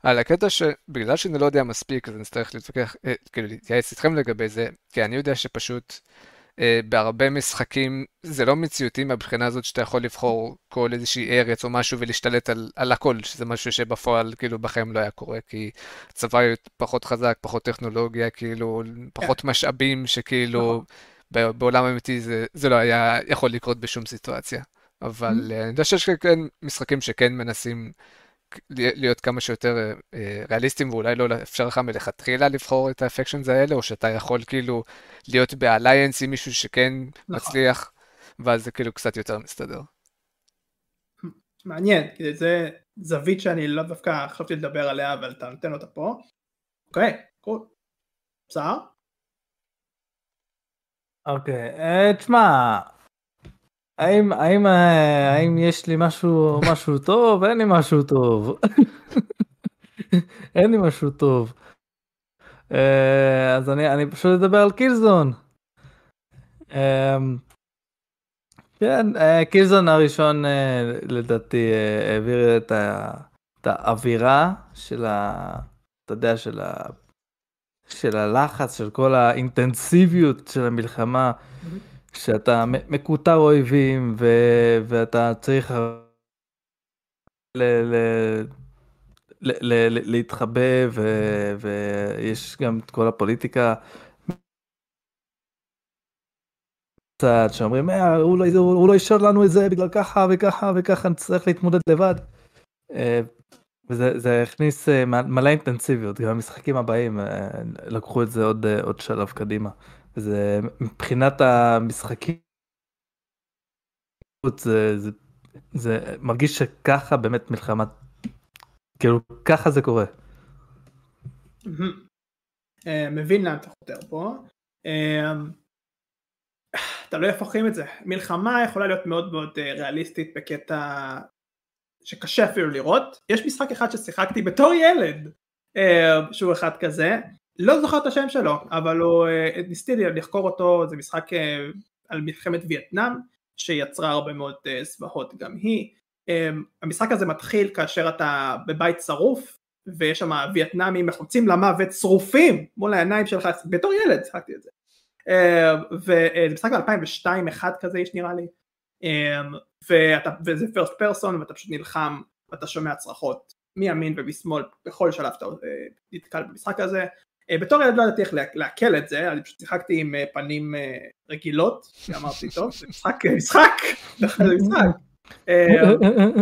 על הקטע שבגלל שאני לא יודע מספיק אז אני אצטרך להתווכח, אה, כאילו להתייעץ איתכם לגבי זה, כי אני יודע שפשוט אה, בהרבה משחקים זה לא מציאותי מהבחינה הזאת שאתה יכול לבחור כל איזושהי ארץ או משהו ולהשתלט על, על הכל, שזה משהו שבפועל כאילו בחיים לא היה קורה, כי הצבא פחות חזק, פחות טכנולוגיה, כאילו פחות כן. משאבים שכאילו... בעולם האמיתי זה, זה לא היה יכול לקרות בשום סיטואציה. אבל mm-hmm. אני יודע שיש כן משחקים שכן מנסים להיות כמה שיותר אה, ריאליסטיים, ואולי לא אפשר לך מלכתחילה לבחור את האפקשנס האלה, או שאתה יכול כאילו להיות באליינס עם מישהו שכן נכון. מצליח, ואז זה כאילו קצת יותר מסתדר. מעניין, זה זווית שאני לא דווקא חשבתי לדבר עליה, אבל אתה נותן אותה פה. אוקיי, קול. בסדר? אוקיי, אה, תשמע, האם, האם, אה, האם יש לי משהו, משהו טוב? אין לי משהו טוב. אין לי משהו טוב. אה, אז אני, אני פשוט אדבר על קילזון. כן, קילזון הראשון לדעתי העביר את האווירה של ה... אתה יודע, של ה... של הלחץ, של כל האינטנסיביות של המלחמה, שאתה מקוטר אויבים ו... ואתה צריך ל... ל... ל... ל... להתחבא ו... ויש גם את כל הפוליטיקה. קצת שאומרים אה, הוא לא, הוא לא אישר לנו את זה בגלל ככה וככה וככה נצטרך להתמודד לבד. וזה הכניס אה, מלא אינטנסיביות, גם המשחקים הבאים אה, לקחו את זה עוד, אה, עוד שלב קדימה. וזה מבחינת המשחקים, זה, זה, זה מרגיש שככה באמת מלחמה, כאילו ככה זה קורה. מבין לאן אתה חותר פה. תלוי איפה חיים את זה. מלחמה יכולה להיות מאוד מאוד ריאליסטית בקטע שקשה אפילו לראות. יש משחק אחד ששיחקתי בתור ילד, אה, שהוא אחד כזה, לא זוכר את השם שלו, אבל הוא, אה, ניסיתי לחקור אותו, זה משחק אה, על מלחמת וייטנאם, שיצרה הרבה מאוד זוועות גם היא. המשחק הזה מתחיל כאשר אתה בבית שרוף, ויש שם וייטנאמים מחוצים למוות שרופים מול העיניים שלך, בתור ילד שיחקתי את זה. וזה משחק ב-2002-2001 כזה יש נראה לי. ואתה, וזה first person ואתה פשוט נלחם ואתה שומע צרחות מימין ומשמאל בכל שלב אתה אה, נתקל במשחק הזה. אה, בתור ילד לא ידעתי איך לעכל את זה, אני פשוט שיחקתי עם אה, פנים רגילות, אמרתי טוב, זה משחק, משחק, זה משחק,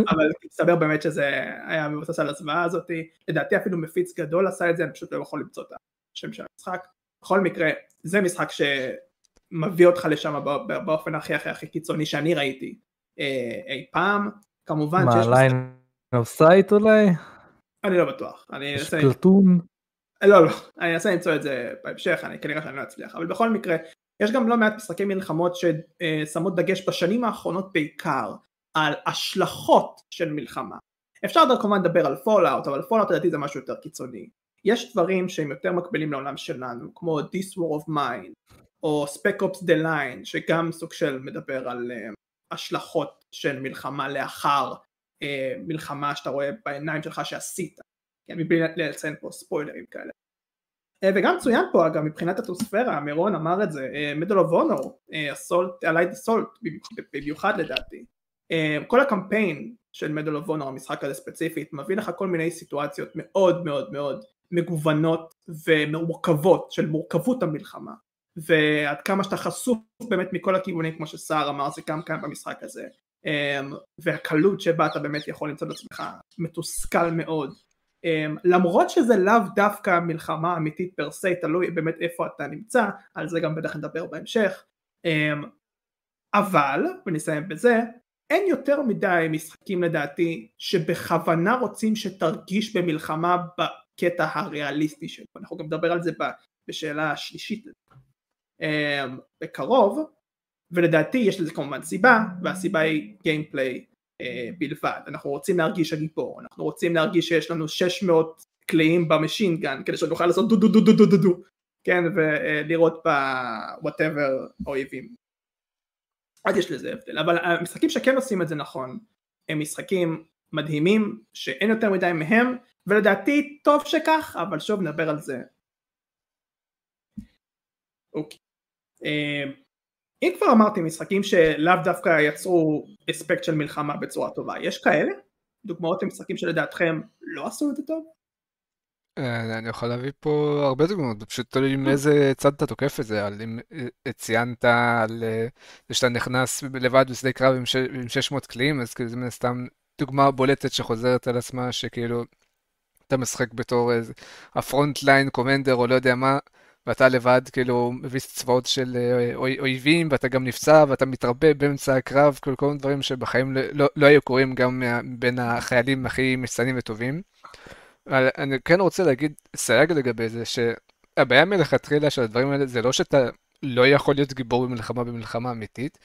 אבל מסתבר באמת שזה היה מבוסס על הזוועה הזאת, לדעתי אפילו מפיץ גדול עשה את זה, אני פשוט לא יכול למצוא את השם של המשחק, בכל מקרה זה משחק ש... מביא אותך לשם באופן הכי הכי הכי קיצוני שאני ראיתי אי פעם, כמובן שיש... מה, ליין off site אולי? אני לא בטוח. יש Platoon? לא, לא, אני אנסה למצוא את זה בהמשך, אני כנראה שאני לא אצליח, אבל בכל מקרה, יש גם לא מעט משחקי מלחמות ששמות דגש בשנים האחרונות בעיקר על השלכות של מלחמה. אפשר כמובן לדבר על Fallout, אבל Fallout לדעתי זה משהו יותר קיצוני. יש דברים שהם יותר מקבילים לעולם שלנו, כמו This War of Mine, או Spec Ops The Line שגם סוג של מדבר על השלכות של מלחמה לאחר uh, מלחמה שאתה רואה בעיניים שלך שעשית, כן, מבלי לציין פה ספוילרים כאלה. Uh, וגם צוין פה אגב מבחינת אטמוספירה, מירון אמר את זה, Medal of Honor, Allied Assault במיוחד לדעתי, uh, כל הקמפיין של Medal of Honor, המשחק הזה ספציפית, מביא לך כל מיני סיטואציות מאוד מאוד מאוד מגוונות ומורכבות של מורכבות המלחמה ועד כמה שאתה חשוף באמת מכל הכיוונים כמו שסער אמר זה גם כאן במשחק הזה. אמ, והקלות שבה אתה באמת יכול למצוא את עצמך מתוסכל מאוד. אמ, למרות שזה לאו דווקא מלחמה אמיתית פר סי תלוי באמת איפה אתה נמצא על זה גם בטח נדבר בהמשך. אמ, אבל ונסיים בזה אין יותר מדי משחקים לדעתי שבכוונה רוצים שתרגיש במלחמה בקטע הריאליסטי שלו. אנחנו גם נדבר על זה בשאלה השלישית בקרוב ולדעתי יש לזה כמובן סיבה והסיבה היא gameplay אה, בלבד. אנחנו רוצים להרגיש הגיבור אנחנו רוצים להרגיש שיש לנו 600 קלעים ב machine gun כדי שנוכל לעשות דו דו דו דו דו דו דו כן ולראות ב whatever אויבים אז יש לזה הבדל אבל המשחקים שכן עושים את זה נכון הם משחקים מדהימים שאין יותר מדי מהם ולדעתי טוב שכך אבל שוב נדבר על זה. אוקיי אם כבר אמרתי משחקים שלאו דווקא יצרו אספקט של מלחמה בצורה טובה, יש כאלה? דוגמאות למשחקים שלדעתכם לא עשו את זה טוב? אה, אני יכול להביא פה הרבה דוגמאות, פשוט תלוי עם איזה צד אתה תוקף את זה, על אם אה, ציינת על זה שאתה נכנס לבד בשדה קרב עם 600 קליעים, אז כאילו זה מן הסתם דוגמה בולטת שחוזרת על עצמה, שכאילו אתה משחק בתור ה frontline commander או לא יודע מה, ואתה לבד כאילו מביס צבאות של אה, אויבים ואתה גם נפצע ואתה מתרבה באמצע הקרב כל מיני דברים שבחיים לא, לא, לא היו קורים גם בין החיילים הכי מצטיינים וטובים. אבל אני כן רוצה להגיד סייג לגבי זה שהבעיה מלכתחילה של הדברים האלה זה לא שאתה לא יכול להיות גיבור במלחמה במלחמה אמיתית,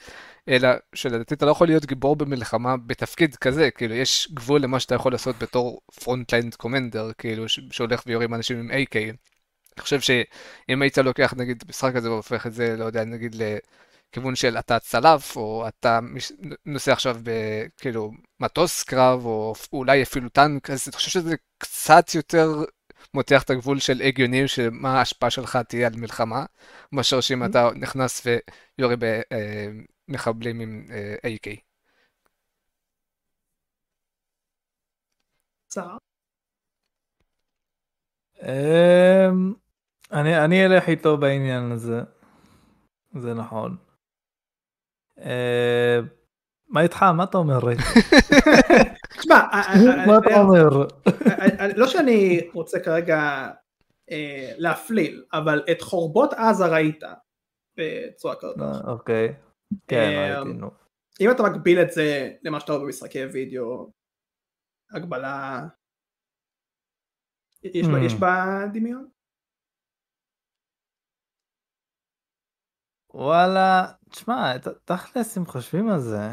אלא שלדעתי אתה לא יכול להיות גיבור במלחמה בתפקיד כזה, כאילו יש גבול למה שאתה יכול לעשות בתור frontline commander, כאילו שהולך ויורים אנשים עם AK. אני חושב שאם היית לוקח נגיד משחק כזה והופך את זה, לא יודע, נגיד לכיוון של אתה צלף, או אתה נוסע עכשיו בכאילו מטוס קרב, או אולי אפילו טנק, אז אני חושב שזה קצת יותר מותח את הגבול של הגיוני של מה ההשפעה שלך תהיה על מלחמה, מאשר שאם אתה נכנס ויורה במחבלים עם AK. אמ, אני, אני אלך איתו בעניין הזה. זה נכון. אמ, מה איתך? מה אתה אומר? תשמע, מה אתה אומר? לא שאני רוצה כרגע אה, להפליל, אבל את חורבות עזה ראית בצורה כזאת. אה, אוקיי, כן אה, ראיתי, נו. אם אתה מקביל את זה למה שאתה רואה במשחקי וידאו, הגבלה... יש Hmm. בה דמיון? וואלה, תשמע, תכלס אם חושבים על זה,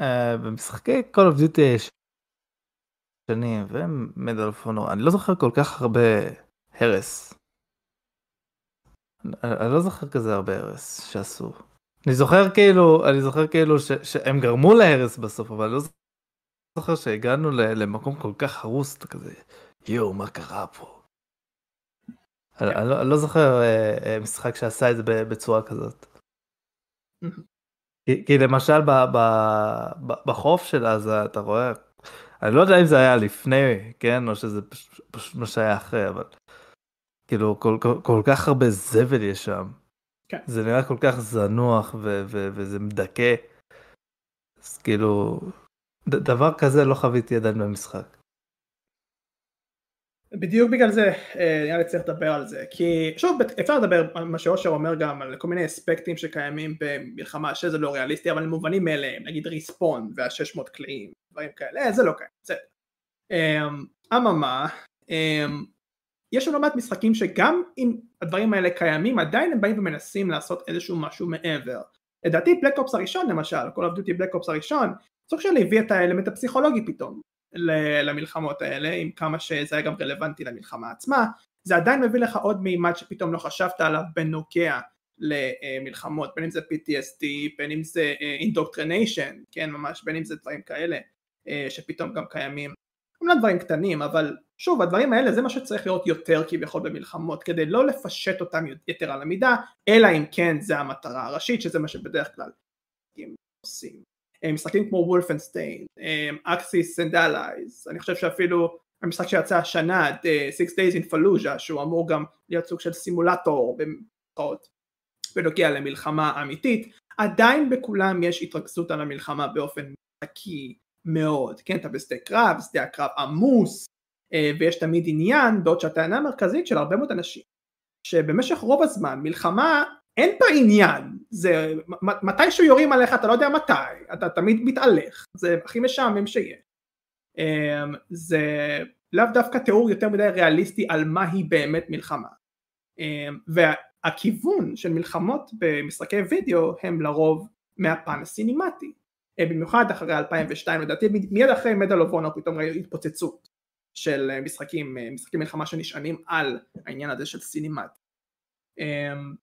אה, במשחקי Call of Duty ישנים ומדל אוף אונור, אני לא זוכר כל כך הרבה הרס. אני לא זוכר כזה הרבה הרס שעשו. אני זוכר כאילו, אני זוכר כאילו ש, שהם גרמו להרס בסוף, אבל אני לא זוכר שהגענו למקום כל כך הרוס, אתה כזה, יואו, מה קרה פה? אני, אני, לא, אני לא זוכר אה, אה, משחק שעשה את זה בצורה כזאת. כי, כי למשל ב, ב, ב, בחוף של עזה אתה רואה, אני לא יודע אם זה היה לפני, כן, או שזה פשוט, פשוט מה שהיה אחרי, אבל כאילו כל, כל, כל כך הרבה זבל יש שם. כן. זה נראה כל כך זנוח ו, ו, וזה מדכא. אז כאילו, ד, דבר כזה לא חוויתי עדיין במשחק. בדיוק בגלל זה אה, נראה לי צריך לדבר על זה. כי שוב אפשר לדבר על מה שאושר אומר גם על כל מיני אספקטים שקיימים במלחמה שזה לא ריאליסטי אבל הם מובנים מאליהם נגיד ריספון וה-600 קלעים דברים כאלה. אה, זה לא קיים בסדר. אמ, אממה אמ, יש לנו לא מעט משחקים שגם אם הדברים האלה קיימים עדיין הם באים ומנסים לעשות איזשהו משהו מעבר. לדעתי Black Ops הראשון למשל of Duty Black Ops הראשון סוג של הביא את האלמנט הפסיכולוגי פתאום למלחמות האלה, עם כמה שזה היה גם רלוונטי למלחמה עצמה, זה עדיין מביא לך עוד מימד שפתאום לא חשבת עליו בנוגע למלחמות, בין אם זה PTSD, בין אם זה indoctrination, כן ממש, בין אם זה דברים כאלה אה, שפתאום גם קיימים. אומנם דברים קטנים, אבל שוב, הדברים האלה זה מה שצריך להיות יותר כביכול במלחמות, כדי לא לפשט אותם יתר על המידה, אלא אם כן זה המטרה הראשית, שזה מה שבדרך כלל עושים. אה, משחקים כמו Wolfenstein, Axis and Allies, אני חושב שאפילו המשחק שיצא השנה, אה, Six Days in Fallujah, שהוא אמור גם להיות סוג של סימולטור במרכאות, בנוגע למלחמה אמיתית, עדיין בכולם יש התרכזות על המלחמה באופן משחקי מאוד, כן, אתה בשדה קרב, שדה הקרב עמוס, ויש תמיד עניין, בעוד שהטענה המרכזית של הרבה מאוד אנשים, שבמשך רוב הזמן מלחמה אין בה עניין, זה מתישהו יורים עליך אתה לא יודע מתי, אתה תמיד מתהלך, זה הכי משעמם שיש. אמ, זה לאו דווקא תיאור יותר מדי ריאליסטי על מהי באמת מלחמה. אמ, והכיוון של מלחמות במשחקי וידאו הם לרוב מהפן הסינימטי. אה, במיוחד אחרי 2002 לדעתי מיד אחרי Medal of Honor פתאום ראינו התפוצצות של משחקים, אה, משחקי מלחמה שנשענים על העניין הזה של סינימטי. אמ,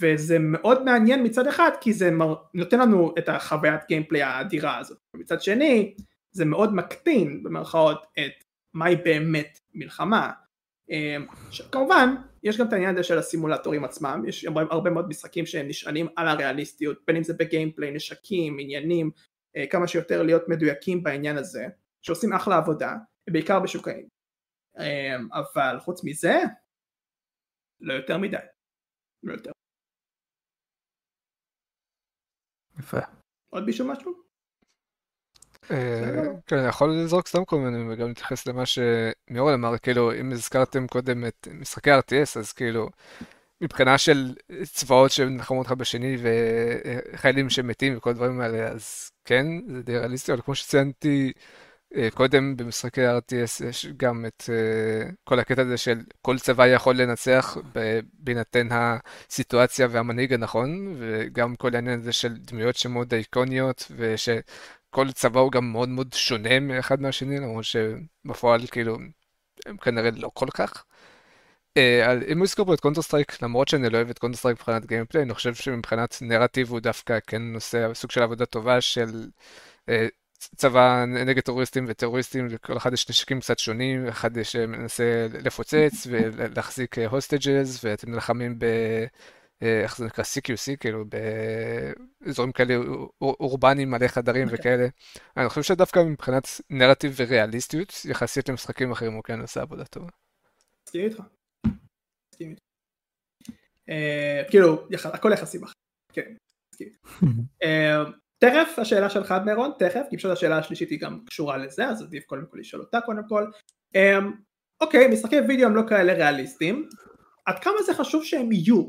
וזה מאוד מעניין מצד אחד כי זה נותן לנו את החוויית gameplay האדירה הזאת. מצד שני זה מאוד מקטין במרכאות את מהי באמת מלחמה. אמ, כמובן יש גם את העניין הזה של הסימולטורים עצמם. יש הרבה, מאוד משחקים שהם נשענים על הריאליסטיות בין אם זה בגיימפליי נשקים עניינים אה, כמה שיותר להיות מדויקים בעניין הזה שעושים אחלה עבודה בעיקר בשוקאים אמ, אבל חוץ מזה לא יותר מדי. לא יותר יפה. עוד מישהו משהו? אה, כן, אני יכול לזרוק סתם כל מיני וגם להתייחס למה שמיורל אמר, כאילו, אם הזכרתם קודם את משחקי RTS, אז כאילו, מבחינה של צבאות שנלחמו אחד בשני וחיילים שמתים וכל הדברים האלה, אז כן, זה די ריאליסטי, אבל כמו שציינתי קודם במשחקי RTS יש גם את אה, כל הקטע הזה של כל צבא יכול לנצח בהינתן הסיטואציה והמנהיג הנכון, וגם כל העניין הזה של דמויות שמאוד איקוניות, ושכל צבא הוא גם מאוד מאוד שונה מאחד מהשני, למרות שבפועל כאילו הם כנראה לא כל כך. אם הוזכר פה את Counter-Strike, למרות שאני לא אוהב את Counter-Strike מבחינת gameplay, אני חושב שמבחינת נרטיב הוא דווקא כן נושא, סוג של עבודה טובה של צבא נגד טרוריסטים וטרוריסטים, לכל אחד יש נשקים קצת שונים, אחד יש מנסה לפוצץ ולהחזיק hostages, ואתם נלחמים ב... איך זה נקרא? CQC, כאילו באזורים כאלה אורבניים מלא חדרים okay. וכאלה. אני חושב שדווקא מבחינת נרטיב וריאליסטיות, יחסית למשחקים אחרים הוא כן עושה עבודה טובה. מסכים איתך. כאילו, הכל יחסי בכלל. כן, מסכים. תכף השאלה שלך מירון, תכף, כי פשוט השאלה השלישית היא גם קשורה לזה, אז עדיף קודם כל לשאול אותה קודם כל. Um, אוקיי, משחקי וידאו הם לא כאלה ריאליסטיים, עד כמה זה חשוב שהם יהיו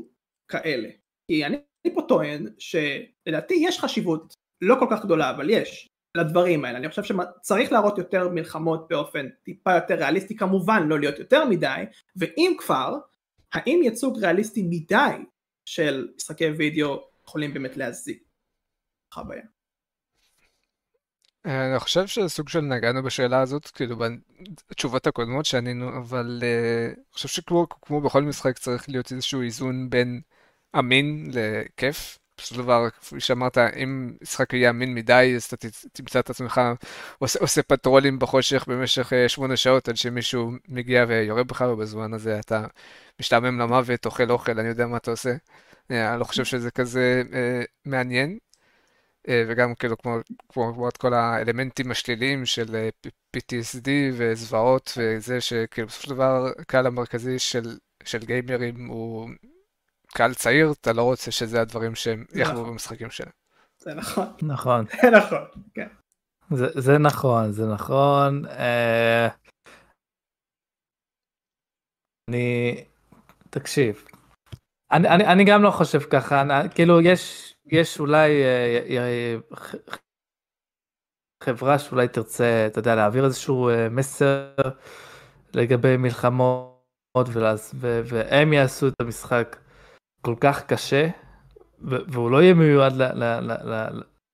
כאלה? כי אני, אני פה טוען שלדעתי יש חשיבות לא כל כך גדולה, אבל יש, לדברים האלה. אני חושב שצריך להראות יותר מלחמות באופן טיפה יותר ריאליסטי, כמובן לא להיות יותר מדי, ואם כבר, האם ייצוג ריאליסטי מדי של משחקי וידאו יכולים באמת להזיק? חוויה. אני חושב שסוג של נגענו בשאלה הזאת, כאילו בתשובות הקודמות שענינו, אבל uh, אני חושב שכמו בכל משחק צריך להיות איזשהו איזון בין אמין לכיף. בסופו של דבר, כפי שאמרת, אם משחק יהיה אמין מדי, אז אתה תמצא את עצמך עושה, עושה פטרולים בחושך במשך uh, שמונה שעות עד שמישהו מגיע ויורה בך, ובזמן הזה אתה משתעמם למוות, אוכל אוכל, אני יודע מה אתה עושה. Uh, אני לא חושב שזה כזה uh, מעניין. אה, וגם כאילו כמו, כמו, כמו את כל האלמנטים השליליים של אה, PTSD וזוועות וזה שכאילו בסופו של דבר הקהל המרכזי של, של גיימרים הוא קהל צעיר, אתה לא רוצה שזה הדברים שהם יחוו נכון. במשחקים שלהם. זה נכון. נכון. זה נכון, כן. זה, זה נכון, זה נכון. אה... אני, תקשיב, אני, אני, אני גם לא חושב ככה, אני, כאילו יש יש אולי אה, אה, חברה שאולי תרצה, אתה יודע, להעביר איזשהו אה, מסר לגבי מלחמות, ולאז, ו, והם יעשו את המשחק כל כך קשה, והוא לא יהיה מיועד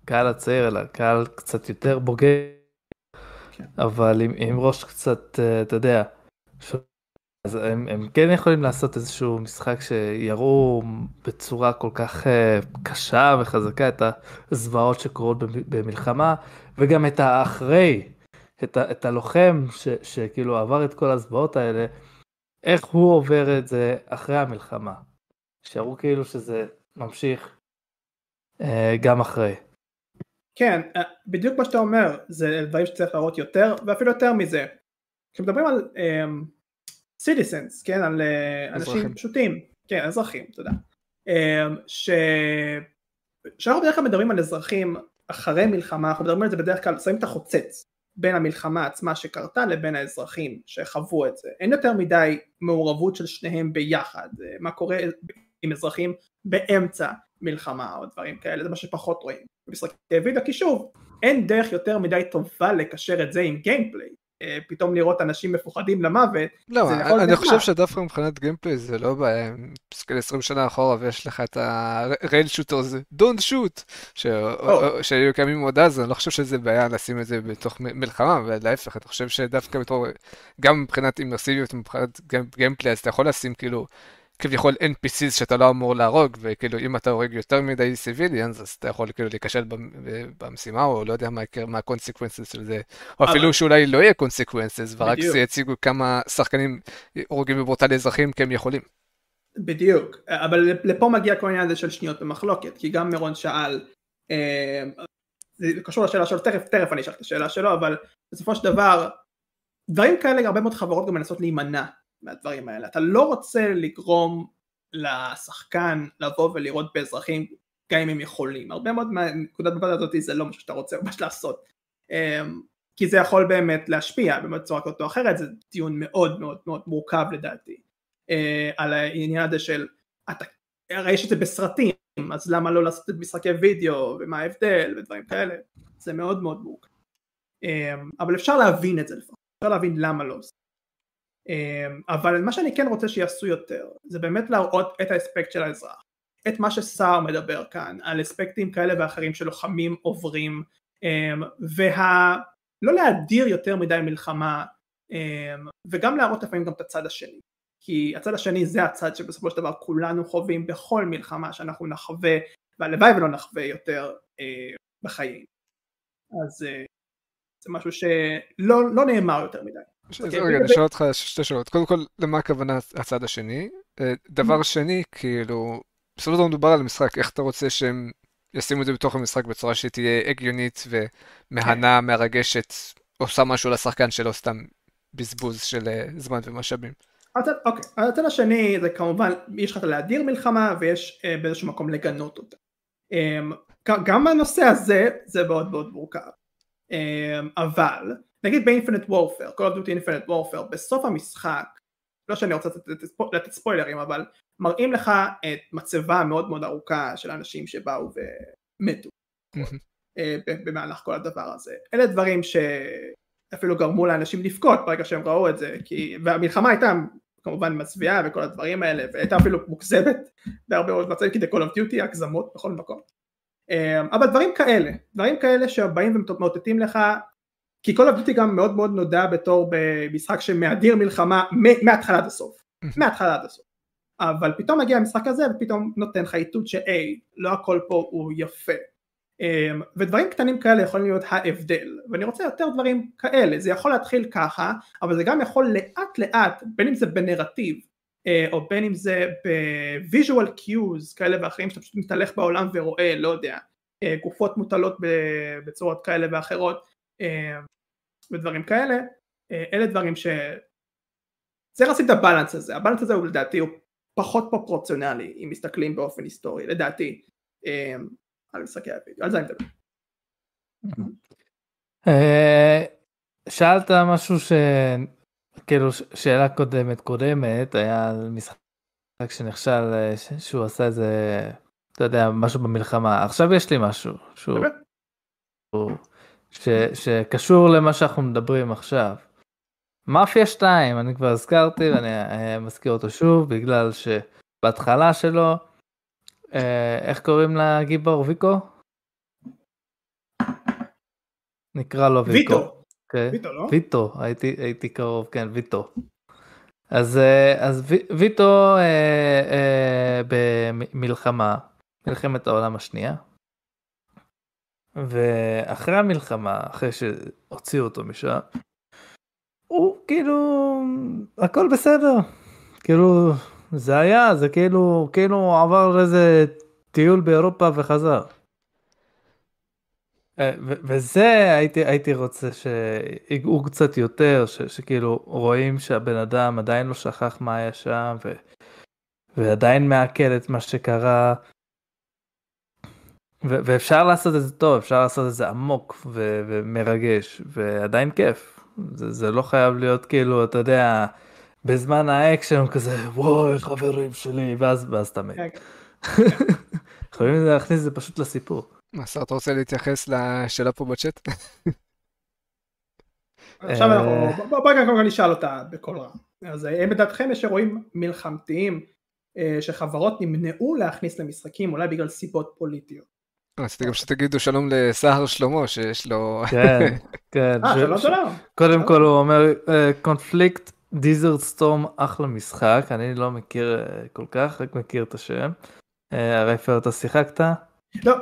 לקהל הצעיר, אלא קהל קצת יותר בוגר, כן. אבל עם, עם ראש קצת, אתה יודע, אז הם, הם כן יכולים לעשות איזשהו משחק שיראו בצורה כל כך uh, קשה וחזקה את הזוועות שקורות במלחמה וגם את האחרי, את, ה, את הלוחם ש, שכאילו עבר את כל הזוועות האלה, איך הוא עובר את זה אחרי המלחמה. שיראו כאילו שזה ממשיך uh, גם אחרי. כן, אה, בדיוק מה שאתה אומר, זה דברים שצריך להראות יותר, ואפילו יותר מזה. כשמדברים על... סיטיסנס, כן, על אה, אנשים פשוטים, כן, אזרחים, תודה. אמ, ש... כשאנחנו בדרך כלל מדברים על אזרחים אחרי מלחמה, אנחנו מדברים על זה בדרך כלל, שמים את החוצץ בין המלחמה עצמה שקרתה לבין האזרחים שחוו את זה. אין יותר מדי מעורבות של שניהם ביחד, אה, מה קורה עם אזרחים באמצע מלחמה או דברים כאלה, זה מה שפחות רואים במשחקי וידאו, כי שוב, אין דרך יותר מדי טובה לקשר את זה עם gameplay. אה, פתאום לראות אנשים מפוחדים למוות. לא, אני, אני חושב שדווקא מבחינת gameplay זה לא בעיה, מסתכל 20 שנה אחורה ויש לך את ה rail shooter הזה, Don't shoot, שהיו קיימים עוד אז, אני לא חושב שזה בעיה לשים את זה בתוך מלחמה, ולהפך, אני חושב שדווקא בתור, גם מבחינת אימרסיביות, מבחינת gameplay, אז אתה יכול לשים כאילו כביכול NPCs שאתה לא אמור להרוג, וכאילו אם אתה הורג יותר מדי civilians, אז אתה יכול כאילו להיכשל במשימה, או לא יודע מה מה ה consequences של זה, או אפילו שאולי לא יהיה consequences, ורק יציגו כמה שחקנים הורגים בברוטלי אזרחים כי הם יכולים. בדיוק, אבל לפה מגיע כל העניין הזה של שניות במחלוקת, כי גם מירון שאל, אה, זה קשור לשאלה שלו, תכף, תכף אני אשאל את השאלה שלו, אבל בסופו של דבר, דברים כאלה הרבה מאוד חברות גם מנסות להימנע מהדברים האלה. אתה לא רוצה לגרום לשחקן לבוא ולראות באזרחים גם אם הם יכולים. הרבה מאוד מהנקודת מבט הזאת זה לא משהו שאתה רוצה ממש לעשות. אמ, כי זה יכול באמת להשפיע בצורה כזאת או אחרת, זה דיון מאוד מאוד מאוד מורכב לדעתי. אה, על העניין הזה של, אתה, הרי יש את זה בסרטים, אז למה לא לעשות את משחקי וידאו, ומה ההבדל, ודברים כאלה. זה מאוד מאוד מורכב. אמ, אבל אפשר להבין את זה לפחות, אפשר להבין למה לא עושים. אמ, אבל מה שאני כן רוצה שיעשו יותר זה באמת להראות את האספקט של האזרח, את מה שסער מדבר כאן, על אספקטים כאלה ואחרים שלוחמים עוברים, אמ, ולא להדיר יותר מדי מלחמה וגם להראות לפעמים גם את הצד השני. כי הצד השני זה הצד שבסופו של דבר כולנו חווים בכל מלחמה שאנחנו נחווה והלוואי ולא נחווה יותר אה, בחיים אז אה, זה משהו שלא לא נאמר יותר מדי. אוקיי, רגע, אני אשאל אותך שתי שאלות. קודם כל, למה הכוונה הצד השני? אה, דבר שני, כאילו, בסופו של דבר מדובר על משחק, איך אתה רוצה שהם ישימו את זה בתוך המשחק בצורה שתהיה הגיונית ומהנה, כן. מרגשת, עושה משהו לשחקן שלא סתם בזבוז של אה, זמן ומשאבים. הצד, אוקיי, הצד השני זה כמובן, יש לך להדיר מלחמה ויש אה, באיזשהו מקום לגנות אותה. אה, גם הנושא הזה זה מאוד מאוד מורכב. אה, אבל, נגיד באינפינט וורפר, כל עבדות אינפינט וורפר, בסוף המשחק, לא שאני רוצה לתת, ספוילרים, אבל מראים לך את מצבה מאוד מאוד ארוכה של אנשים שבאו ומתו. אה, במהלך כל הדבר הזה. אלה דברים ש... אפילו גרמו לאנשים לבכות ברגע שהם ראו את זה, כי, והמלחמה הייתה כמובן מזוויעה וכל הדברים האלה, והייתה אפילו מוגזמת בהרבה מאוד מצבים, כדי Call of Duty, הגזמות בכל מקום. אמ, אבל דברים כאלה, דברים כאלה שבאים ומאותתים לך, כי of Duty גם מאוד מאוד נודע בתור במשחק שמאדיר מלחמה מההתחלה עד הסוף, מההתחלה עד הסוף. אבל פתאום מגיע המשחק הזה ופתאום נותן לך איתות שהי, לא הכל פה הוא יפה. אמ, ודברים קטנים כאלה יכולים להיות ההבדל ואני רוצה יותר דברים כאלה זה יכול להתחיל ככה אבל זה גם יכול לאט לאט בין אם זה בנרטיב או בין אם זה ב visual cues כאלה ואחרים שאתה פשוט מתהלך בעולם ורואה לא יודע אה, גופות מוטלות בצורות כאלה ואחרות אה, ודברים כאלה אלה דברים ש... צריך לשים את הבלנס הזה הבלנס הזה הוא לדעתי הוא פחות פרופורציונלי אם מסתכלים באופן היסטורי לדעתי על משחקי הווידאו, על זה אני מדבר. אה, שאלת משהו שכאילו שאלה קודמת קודמת היה משחק שנכשל אה, שהוא עשה איזה אתה יודע משהו במלחמה עכשיו יש לי משהו שהוא ש, שקשור למה שאנחנו מדברים עכשיו. מאפיה 2 אני כבר הזכרתי ואני אה, מזכיר אותו שוב בגלל שבהתחלה שלו אה, איך קוראים לגיבור ויקו? נקרא לו ויקו. ויטו. אוקיי. ויטו לא? ויטו הייתי הייתי קרוב כן ויטו. אז אה, אז ויטו אה, אה, במלחמה מלחמת העולם השנייה. ואחרי המלחמה אחרי שהוציאו אותו משם. הוא כאילו הכל בסדר כאילו זה היה, זה כאילו, כאילו עבר איזה טיול באירופה וחזר. אה, וזה הייתי, הייתי רוצה שיגעו קצת יותר, ש, שכאילו רואים שהבן אדם עדיין לא שכח מה היה שם, ו, ועדיין מעכל את מה שקרה. ו, ואפשר לעשות את זה טוב, אפשר לעשות את זה עמוק ו, ומרגש, ועדיין כיף. זה, זה לא חייב להיות כאילו, אתה יודע, בזמן האקשן כזה וואי חברים שלי ואז ואז אתה מת. כן. יכולים להכניס את זה פשוט לסיפור. מה שר אתה רוצה להתייחס לשאלה פה בצ'אט? עכשיו אנחנו אה. בואי קודם כל נשאל אותה בקול רם. אז האם אה, לדעתכם יש אירועים מלחמתיים אה, שחברות נמנעו להכניס למשחקים אולי בגלל סיבות פוליטיות? רציתי גם שתגידו שלום לסהר שלמה שיש לו... כן, כן. שלום שלום. קודם כל הוא אומר קונפליקט דיזרד סטורם אחלה משחק אני לא מכיר אה, כל כך רק מכיר את השם. אה, רייפר אתה שיחקת? לא.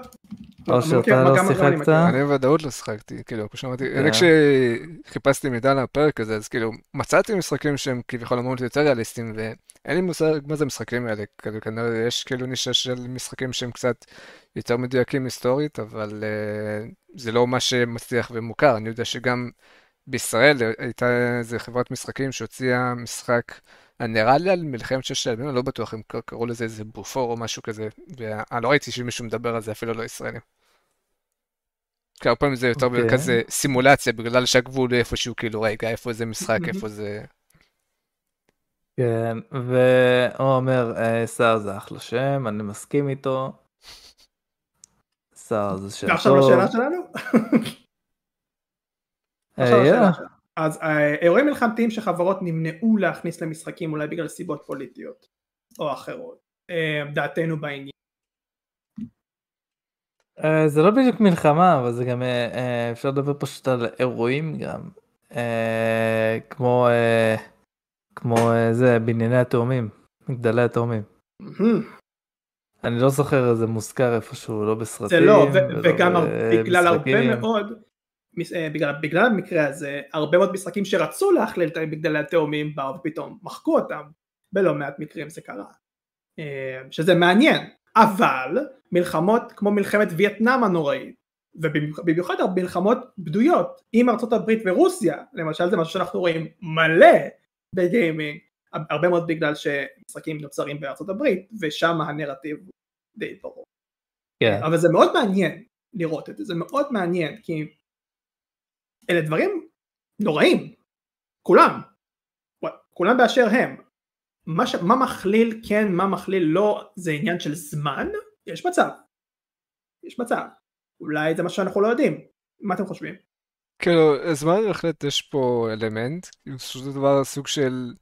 או שאתה לא שיחקת? אני בוודאות לא שיחקתי כאילו כמו שאמרתי אני כשחיפשתי מידע על הפרק הזה אז כאילו מצאתי משחקים שהם כביכול אמורים להיות יותר ריאליסטיים ואין לי מושג מה זה המשחקים האלה כאילו כנראה יש כאילו נישה של משחקים שהם קצת יותר מדויקים היסטורית אבל אה, זה לא מה שמצליח ומוכר אני יודע שגם. בישראל הייתה איזה חברת משחקים שהוציאה משחק נראה לי על מלחמת ששת הימים, אני לא בטוח אם קראו לזה איזה בופור או משהו כזה, ואני לא ראיתי שמישהו מדבר על זה, אפילו לא ישראלים. כי הרבה פעמים זה יותר okay. אוקיי. כזה סימולציה, בגלל שהגבול איפשהו כאילו, רגע, איפה זה משחק, איפה זה... כן, והוא אומר, שר אה, זה אחלה שם, אני מסכים איתו. שר זה שם טוב. ועכשיו לשאלה שלנו? עכשיו היה. השאלה שלך. אז אה, אירועים מלחמתיים שחברות נמנעו להכניס למשחקים אולי בגלל סיבות פוליטיות או אחרות. אה, דעתנו בעניין. אה, זה לא בדיוק מלחמה, אבל זה גם, אפשר לדבר פשוט על אירועים גם. כמו, כמו זה, בנייני התאומים, מגדלי התאומים. אני לא זוכר איזה מוזכר איפשהו, לא בסרטים. זה לא, וגם בגלל הרבה. מאוד, בגלל, בגלל המקרה הזה, הרבה מאוד משחקים שרצו להכליל את מגדלי התאומים באו ופתאום מחקו אותם, בלא מעט מקרים זה קרה. אה, שזה מעניין, אבל מלחמות כמו מלחמת וייטנאם הנוראית, ובמיוחד מלחמות בדויות עם ארצות הברית ורוסיה, למשל זה משהו שאנחנו רואים מלא בגיימינג, הרבה מאוד בגלל שמשחקים נוצרים בארצות הברית, ושם הנרטיב די ברור. כן. אבל זה מאוד מעניין לראות את זה, זה מאוד מעניין, כי אלה דברים נוראים, כולם, כולם באשר הם. מה, ש... מה מכליל כן, מה מכליל לא, זה עניין של זמן, יש מצב, יש מצב, אולי זה מה שאנחנו לא יודעים, מה אתם חושבים? כאילו, זמן בהחלט יש פה אלמנט, בסופו של דבר סוג של...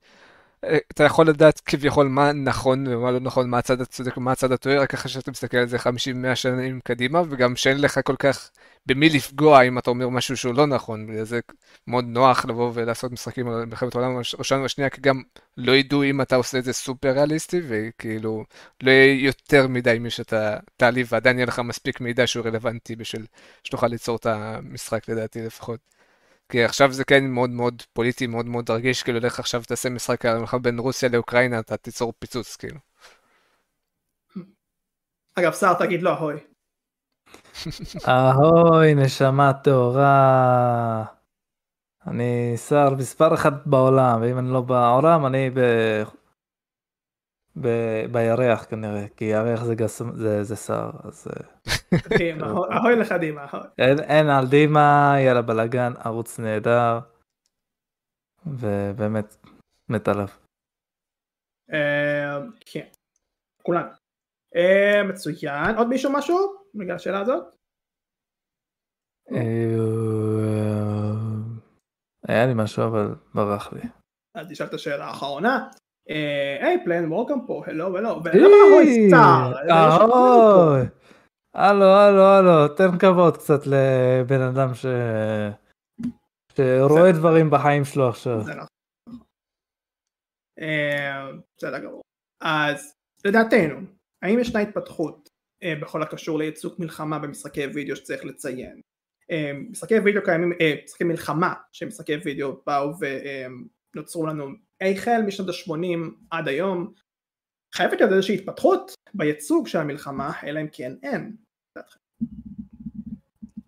אתה יכול לדעת כביכול מה נכון ומה לא נכון, מה הצד הצודק ומה הצד הטועה, רק אחרי שאתה מסתכל על זה 50-100 שנים קדימה, וגם שאין לך כל כך במי לפגוע אם אתה אומר משהו שהוא לא נכון, וזה מאוד נוח לבוא ולעשות משחקים על מלחמת העולם הראשון והשנייה, כי גם לא ידעו אם אתה עושה את זה סופר ריאליסטי, וכאילו לא יהיה יותר מדי מי שאתה תעליב, ועדיין יהיה לך מספיק מידע שהוא רלוונטי בשביל שתוכל ליצור את המשחק לדעתי לפחות. כי עכשיו זה כן מאוד מאוד פוליטי, מאוד מאוד רגיש, כאילו לך עכשיו תעשה משחק על המלחמה בין רוסיה לאוקראינה, אתה תיצור פיצוץ, כאילו. אגב, סער תגיד לא, אהוי. אהוי, נשמה טהורה. אני שר מספר אחת בעולם, ואם אני לא בעולם, אני ב... בירח כנראה, כי ירח זה, גס... זה, זה שר, אז אה, קדימה, אהוי- אהוי לקדימה, אהוי. אין, אין על דימה, יאללה בלאגן, ערוץ נהדר, ובאמת מת עליו. אה, כן, כולנו. אה, מצוין, עוד מישהו משהו? בגלל השאלה הזאת? היה לי משהו אבל ברח לי. אז תשאל את השאלה האחרונה. אה, היי פלן, וולקאם פה, הלו ולמה סטאר? זה לא שמענו אותו. אהוי. הלו, הלו, הלו, תן כבוד קצת לבן אדם ש... שרואה דברים בחיים שלו עכשיו. זה נכון. אה, בסדר גמור. אז לדעתנו, האם ישנה התפתחות אה, בכל הקשור לייצוג מלחמה במשחקי וידאו שצריך לציין? אה, משחקי וידאו קיימים, אה, משחקי מלחמה שמשחקי וידאו באו ונוצרו לנו החל משנות ה-80 עד היום, חייבת להיות איזושהי התפתחות בייצוג של המלחמה, אלא אם כן אין.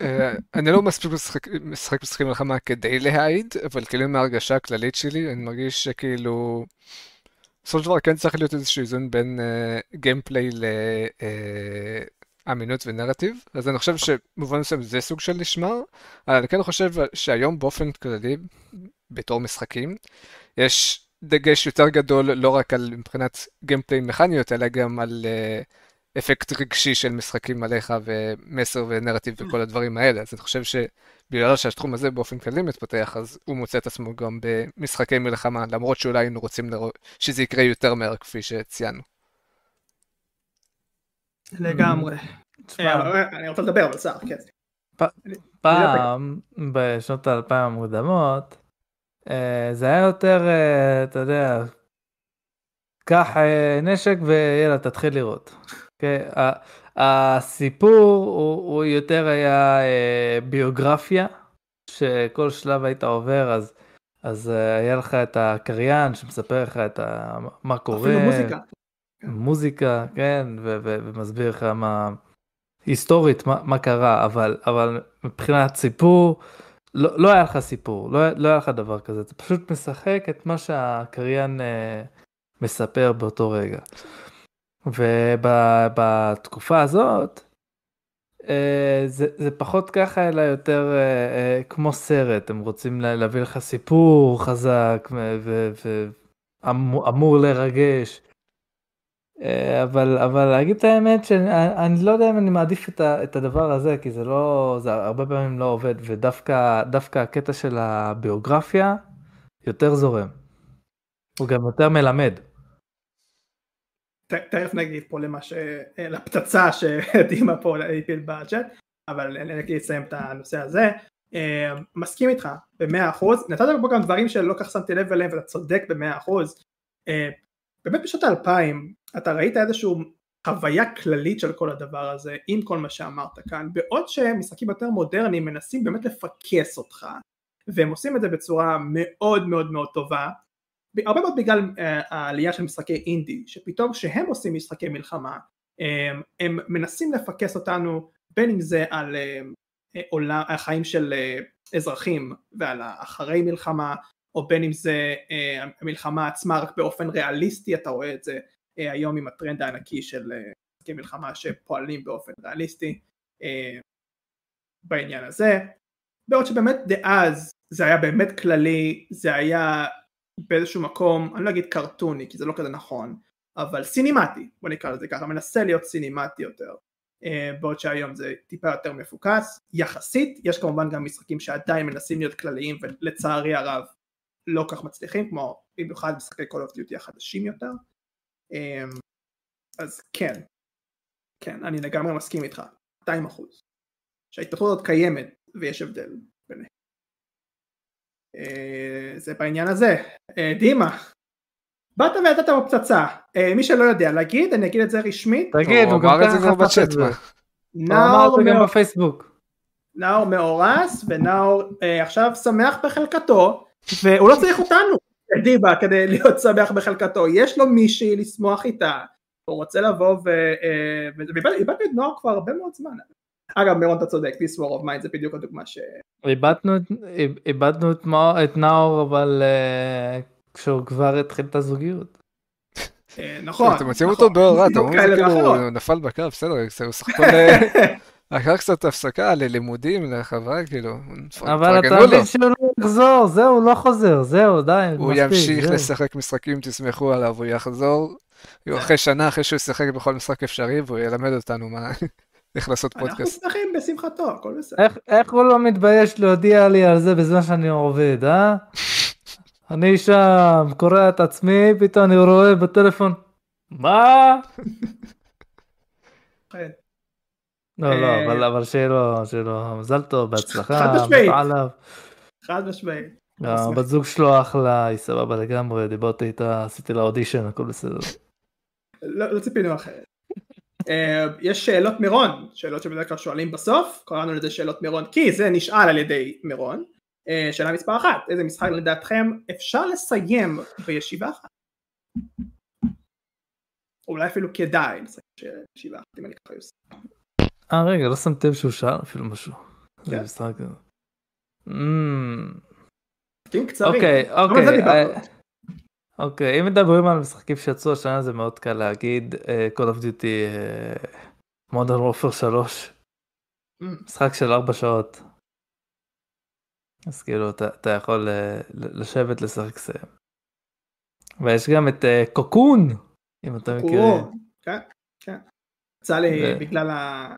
אה, אני לא מספיק משחק משחק משחקי מלחמה כדי להעיד, אבל כאילו מההרגשה הכללית שלי, אני מרגיש שכאילו... בסופו של דבר כן צריך להיות איזשהו איזון בין gameplay לאמינות ונרטיב, אז אני חושב שבמובן מסוים זה סוג של נשמר, אבל אני כן חושב שהיום באופן כללי, בתור משחקים, יש דגש יותר גדול לא רק על מבחינת gameplay מכניות, אלא גם על אה, אפקט רגשי של משחקים עליך ומסר ונרטיב וכל הדברים האלה. אז אני חושב שבגלל שהתחום הזה באופן כללי מתפתח, אז הוא מוצא את עצמו גם במשחקי מלחמה, למרות שאולי היינו רוצים לראות שזה יקרה יותר מהר כפי שציינו. לגמרי. תשמע, אה, אני רוצה לדבר אבל סער, כן. פעם, בשנות האלפיים המוקדמות, אה, זה היה יותר, אה, אתה יודע, קח אה, נשק ויאללה, תתחיל לראות. אוקיי? הסיפור הוא, הוא יותר היה אה, ביוגרפיה, שכל שלב היית עובר, אז, אז אה, היה לך את הקריין שמספר לך את ה, מה קורה. אפילו מוזיקה. מוזיקה, כן, ו- ו- ומסביר לך מה, היסטורית, מה, מה קרה, אבל, אבל מבחינת סיפור, לא, לא היה לך סיפור, לא, לא היה לך דבר כזה, אתה פשוט משחק את מה שהקריין אה, מספר באותו רגע. ובתקופה הזאת, אה, זה, זה פחות ככה, אלא יותר אה, אה, כמו סרט, הם רוצים לה- להביא לך סיפור חזק ואמור לרגש. אה, אבל אבל להגיד את האמת שאני לא יודע אם אני מעדיף את, ה, את הדבר הזה כי זה לא זה הרבה פעמים לא עובד ודווקא דווקא הקטע של הביוגרפיה יותר זורם. הוא גם יותר מלמד. תכף נגיד פה למה ש... לפצצה שדימה פה הפיל בצ'אט אבל אני אסיים את הנושא הזה אה, מסכים איתך במאה אחוז נתת פה גם דברים שלא כך שמתי לב אליהם ואתה צודק במאה אחוז אה, באמת בשנות האלפיים אתה ראית איזושהי חוויה כללית של כל הדבר הזה עם כל מה שאמרת כאן בעוד שמשחקים יותר מודרניים מנסים באמת לפקס אותך והם עושים את זה בצורה מאוד מאוד מאוד טובה. הרבה מאוד בגלל uh, העלייה של משחקי אינדי שפתאום כשהם עושים משחקי מלחמה הם, הם מנסים לפקס אותנו בין אם זה על uh, עולם, החיים של uh, אזרחים ועל אחרי מלחמה או בין אם זה uh, המלחמה עצמה רק באופן ריאליסטי אתה רואה את זה uh, היום עם הטרנד הענקי של משחקי uh, מלחמה שפועלים באופן ריאליסטי בעניין הזה. בעוד שבאמת דאז זה היה באמת כללי זה היה באיזשהו מקום, אני לא אגיד קרטוני כי זה לא כזה נכון, אבל סינימטי, בוא נקרא לזה ככה, מנסה להיות סינימטי יותר, בעוד שהיום זה טיפה יותר מפוקס, יחסית, יש כמובן גם משחקים שעדיין מנסים להיות כלליים ולצערי הרב לא כך מצליחים, כמו במיוחד משחקי Call of Duty החדשים יותר, um, אז כן, כן, אני לגמרי מסכים איתך, 200 אחוז, שההתפתחות הזאת קיימת ויש הבדל ביניהם. אה, זה בעניין הזה. אה, דימה, באת ונתת פה פצצה. אה, מי שלא יודע להגיד, אני אגיד את זה רשמית. תגיד, הוא חפש את זה. נאור גם בפייסבוק. נאור מאורס, ונאור עכשיו שמח בחלקתו, והוא לא צריך אותנו, דיבה, כדי להיות שמח בחלקתו. יש לו מישהי לשמוח איתה. הוא רוצה לבוא ו... ואיבדנו את נאור כבר הרבה מאוד זמן. אגב מירון אתה צודק, This War of Mine זה בדיוק הדוגמה ש... איבדנו את נאור אבל אה, כשהוא כבר התחיל את הזוגיות. אה, נכון. אתם מוצאים אותו באור רע, אתם אומרים כאילו הוא נפל בקו, בסדר, הוא סך הכל לקח קצת הפסקה ללימודים, לחברה, כאילו, אבל אתה מבין שהוא לא יחזור, זהו, הוא לא חוזר, זהו, די, הוא ימשיך לשחק משחקים, תסמכו עליו, הוא יחזור, אחרי שנה, אחרי שהוא ישחק בכל משחק אפשרי, והוא ילמד אותנו מה... איך לעשות פודקאסט. אנחנו שמחים בשמחתו, הכל בסדר. איך, איך הוא לא מתבייש להודיע לי על זה בזמן שאני עובד, אה? אני שם קורא את עצמי, פתאום אני רואה בטלפון, מה? לא, לא, אה, אבל, אבל שיהיה לו, שיהיה לו מזל טוב, בהצלחה, חד משמעית. חד משמעית. הבת זוג שלו אחלה, היא סבבה לגמרי, דיברתי איתה, עשיתי לה אודישן, הכל בסדר. לא, לא ציפינו אחרת. אה, יש שאלות מירון, שאלות שבדרך כלל שואלים בסוף, קראנו לזה שאלות מירון כי זה נשאל על ידי מירון. אה, שאלה מספר אחת, איזה משחק לדעתכם אפשר לסיים בישיבה אחת? אולי אפילו כדאי לסיים בישיבה אחת אם אני ככה עושה. אה רגע, לא שמתי לב שהוא שאל אפילו משהו. כן. אוקיי, אוקיי. אוקיי, אם מדברים על משחקים שיצאו השנה זה מאוד קל להגיד uh, Call of Duty Modern Warfare 3. Mm. משחק של 4 שעות. אז כאילו אתה, יכול uh, לשבת לשחק סיים. ויש גם את קוקון, אם אתה מכיר. כן, כן. יצא לי. בגלל ה...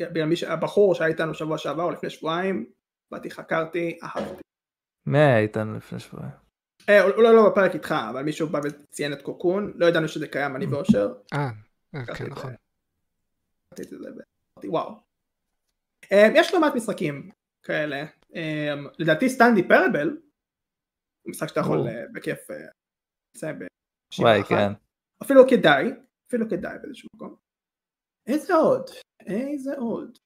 בגלל מיש... הבחור שהיה איתנו שבוע שעבר או לפני שבועיים, באתי חקרתי, אהבתי. מי היה איתנו לפני שבועיים? אה, אולי לא, לא בפרק איתך, אבל מישהו בא וציין את קוקון, לא ידענו שזה קיים, אני ואושר. אה, אה כן, נכון. וואו. אה, יש לא מעט משחקים כאלה. לדעתי סטנדי פרבל, משחק שאתה יכול בכיף לסיים וואי, כן. אפילו כדאי, אפילו כדאי באיזשהו מקום. איזה עוד? איזה עוד?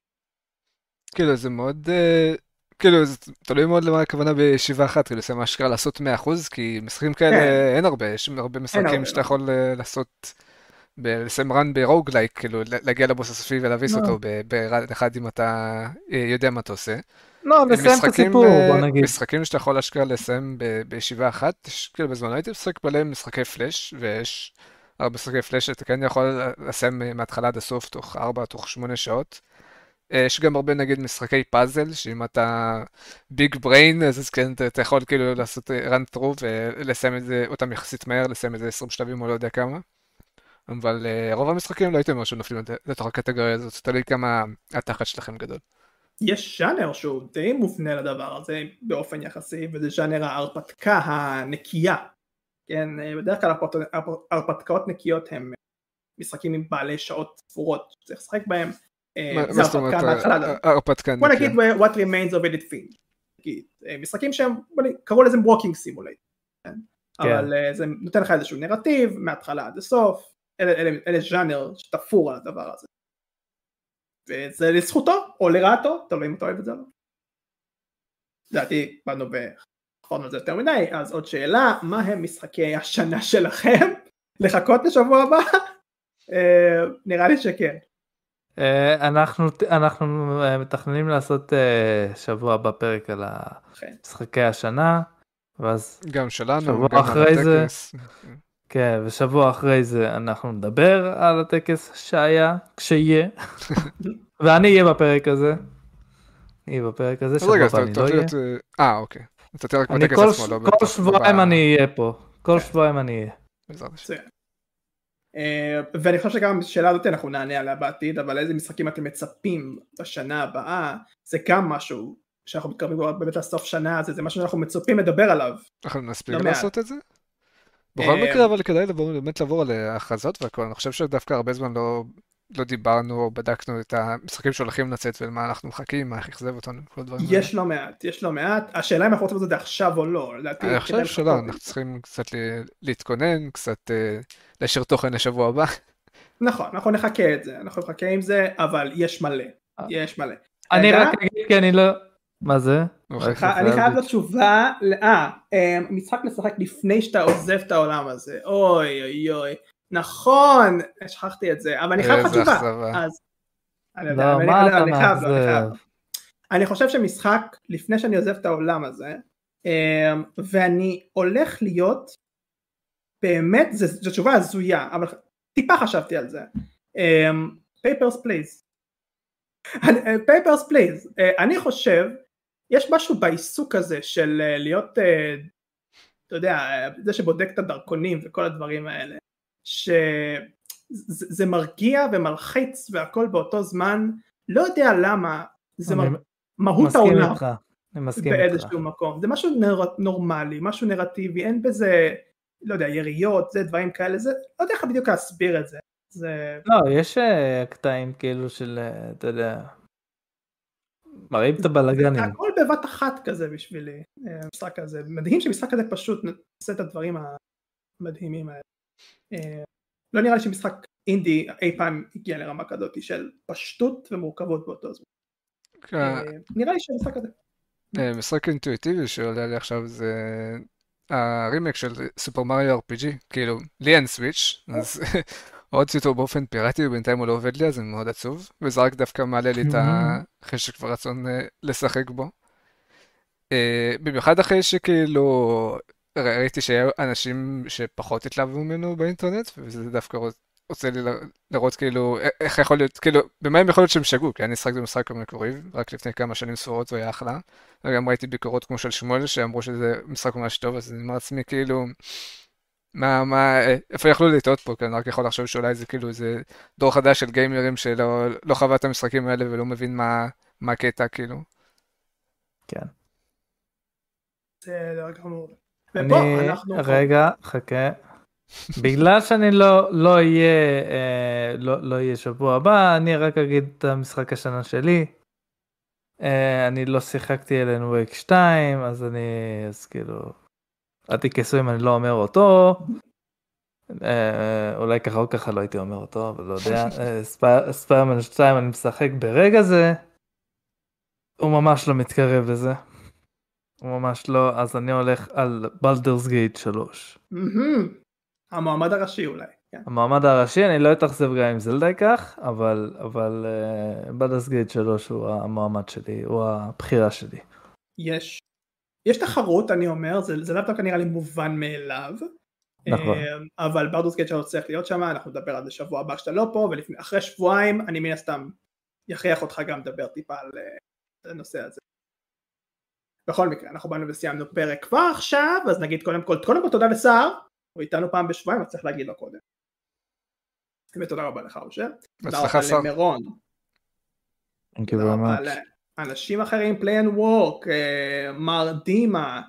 כאילו זה מאוד כאילו, זה תלוי מאוד למה הכוונה בישיבה אחת, כאילו, זה מה שקרה לעשות 100%, כי משחקים כאלה כן. אין הרבה, יש הרבה משחקים שאתה יכול אה, לעשות, לסיים רן ברוגלייק, כאילו, להגיע לבוס הסופי ולהביס לא. אותו ברן אחד אם אתה אה, יודע מה אתה עושה. לא, לסיים את הסיפור, אה, בוא נגיד. משחקים שאתה יכול להשקיע לסיים בישיבה אחת, כאילו, בזמן הייתי משחק בלם משחקי פלאש, ויש הרבה משחקי פלאש שאתה כן יכול לסיים מההתחלה עד הסוף, תוך 4, תוך 8 שעות. אה, יש גם הרבה נגיד משחקי פאזל, שאם אתה ביג בריין, אז כן, אתה, אתה יכול כאילו לעשות run through ולסיים את זה אותם יחסית מהר, לסיים את זה 20 שלבים או לא יודע כמה. אבל אה, רוב המשחקים לא הייתי אומר שנופלים לת- לתוך הקטגוריה הזאת, תלוי כמה התחת שלכם גדול. יש ז'אנר שהוא די מובנה לדבר הזה באופן יחסי, וזה ז'אנר ההרפתקה הנקייה. כן, אה, בדרך כלל הרפת- הרפ- הרפתקאות נקיות הם משחקים עם בעלי שעות ספורות שצריך לשחק בהם. אה, מה זאת אומרת, הרפתקה. אה, אה, הרפתקה בוא נקייה? נגיד what remains of Edith Finch. נגיד, אה, משחקים שהם, בוא נגיד, קראו לזה walking simulator. כן? אבל אה, זה נותן לך איזשהו נרטיב מההתחלה עד הסוף, אלה ז'אנר שתפור על הדבר הזה. וזה לזכותו או לרעתו, תלוי אם אתה אוהב את זה או לא. לדעתי באנו וחפרנו על זה יותר מדי, אז עוד שאלה, מה הם משחקי השנה שלכם? לחכות לשבוע הבא? אה, נראה לי שכן. אה, אנחנו אנחנו אה, מתכננים לעשות שבוע הבא פרק על. משחקי השנה ואז גם שלנו, שבוע גם על אחרי זה. הטקס. כן ושבוע אחרי זה אנחנו נדבר על הטקס שהיה כשיהיה ואני אהיה בפרק הזה. אני בפרק הזה שבוע הבא אני לא אהיה. אה, אה, אוקיי. אתה תהיה רק אני בטקס כל עצמו, לא כל בתוך- שבועיים אני אהיה פה כל שבועיים אני אהיה. אה, ואני חושב שגם בשאלה הזאת אנחנו נענה עליה בעתיד, אבל איזה משחקים אתם מצפים בשנה הבאה, זה גם משהו שאנחנו מתקרבים כבר באמת לסוף שנה הזה, זה משהו שאנחנו מצופים לדבר עליו. אנחנו נספיק לא. לעשות את זה? בכל אה, מקרה, אבל כדאי באמת לעבור על ההכרזות והכל. אני חושב שדווקא הרבה זמן לא לא דיברנו או בדקנו את המשחקים שהולכים לצאת ולמה אנחנו מחכים, מה איך אכזב אותנו, כל הדברים האלה. יש לא מעט, יש לא מעט, השאלה אם אנחנו רוצים לעשות את זה עכשיו או לא, לדעתי אני חושב שלא. אנחנו צריכים קצת להתכונן, קצת אה, להשאיר תוכן לשבוע הבא. נכון, אנחנו נחכה את זה, אנחנו נחכה עם זה, אבל יש מלא, אה. יש מלא. אני. רק אגיד כי אני לא מה זה? אוקיי. רק אני חייב לו תשובה, אה, אה, משחק לשחק לפני שאתה עוזב את העולם הזה, אוי אוי אוי, נכון, שכחתי את זה, אבל אני חייב אכזבה. אז, אני לא מה אתה. מאכזב? חושב שמשחק לפני שאני עוזב את העולם הזה, אה, ואני הולך להיות, באמת, זו תשובה הזויה, אבל טיפה חשבתי על זה, Papers, Please. Papers, Please, אני חושב, יש משהו בעיסוק הזה של אה, להיות, אה, אתה יודע, אה, זה שבודק את הדרכונים וכל הדברים האלה, שזה מרגיע ומלחיץ והכל באותו זמן, לא יודע למה, זה מר... מהות העולם. איתך. אני מסכים איתך. באיזשהו מקום. זה משהו נר... נורמלי, משהו נרטיבי, אין בזה, לא יודע, יריות, זה דברים כאלה, זה, לא יודע איך בדיוק להסביר את זה. זה... לא, יש אה, קטעים כאילו של, אה, אתה יודע, מראים את הבלאגנים. הכל בבת אחת כזה בשבילי, אה, המשחק הזה. מדהים שמשחק כזה פשוט עושה את הדברים המדהימים האלה. אה, לא נראה לי שמשחק אינדי אי פעם הגיע לרמה כזאת של פשטות ומורכבות באותו זמן. כן. אה, נראה לי שהמשחק הזה. אה, משחק אינטואיטיבי שעולה לי עכשיו זה הרימק של סופר מריו RPG, כאילו, לי אין סוויץ', אז הורדתי אותו באופן פיראטי ובינתיים הוא לא עובד לי, אז אני מאוד עצוב, וזה רק דווקא מעלה לי את החשק והרצון אה, לשחק בו. במיוחד אחרי שכאילו ראיתי שהיו אנשים שפחות התלהבו ממנו באינטרנט, וזה דווקא רוצ- רוצה לי ל- לראות כאילו איך יכול להיות, כאילו, במה הם יכול להיות שהם שגו, כי אני שחקתי במשחק המקורי, רק לפני כמה שנים ספורות הוא היה אחלה. וגם ראיתי ביקורות כמו של שמואל שאמרו שזה משחק ממש טוב, אז אני אומר לעצמי כאילו, מה, מה, איפה יכלו לטעות פה? כי אני רק יכול לחשוב שאולי זה כאילו איזה דור חדש של גיימרים שלא לא חווה את המשחקים האלה ולא מבין מה, מה הקטע כאילו. כן. זה לא גמור. אני, ופה אנחנו... רגע, חכה. בגלל שאני לא לא אהיה אה, לא לא שבוע הבא אני רק אגיד את המשחק השנה שלי. אה, אני לא שיחקתי אלן וייק 2 אז אני אז כאילו אל תכעסו אם אני לא אומר אותו. אה, אולי ככה או ככה לא הייתי אומר אותו אבל לא יודע אה, ספ- ספיירמן 2 אני משחק ברגע זה. הוא ממש לא מתקרב לזה. ממש לא אז אני הולך על בלדרס גייט 3. מהמם. המועמד הראשי אולי. כן. המועמד הראשי אני לא אתאכזב גם אם זלדה ייקח אבל אבל בלדרס גייט 3 הוא המועמד שלי הוא הבחירה שלי. יש. יש תחרות אני אומר, זה, זה לאו דווקא נראה לי מובן מאליו. נכון. אה, אבל ברדוס גייט שלנו צריך להיות שם, אנחנו נדבר על זה שבוע הבא כשאתה לא פה, ואחרי שבועיים אני מן הסתם יכריח אותך גם לדבר טיפה על אה, הנושא הזה. בכל מקרה, אנחנו באנו וסיימנו פרק כבר עכשיו, אז נגיד קודם כל, קודם כל תודה לסער, הוא איתנו פעם בשבועיים, אז צריך להגיד לו קודם. ותודה רבה לך אושר. תודה בהצלחה רבה שר. למירון. תודה רבה. לאנשים אחרים, Play and Work, מר דימה,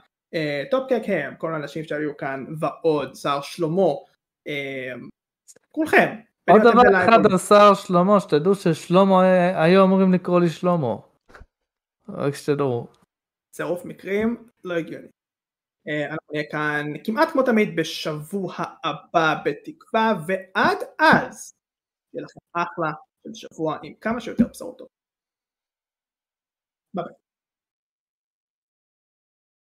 Top Kek הם, כל האנשים שהיו כאן ועוד, שר שלמה, אה, כולכם. עוד דבר אחד. על שר שלמה, שתדעו ששלמה, אה, היו אמורים לקרוא לי שלמה. רק שתדעו. צירוף מקרים לא הגיוני. אה, אנחנו נהיה כאן כמעט כמו תמיד בשבוע הבא בתקווה, ועד אז יהיה לכם אחלה של שבוע עם כמה שיותר בשורות טובות. ביי ביי.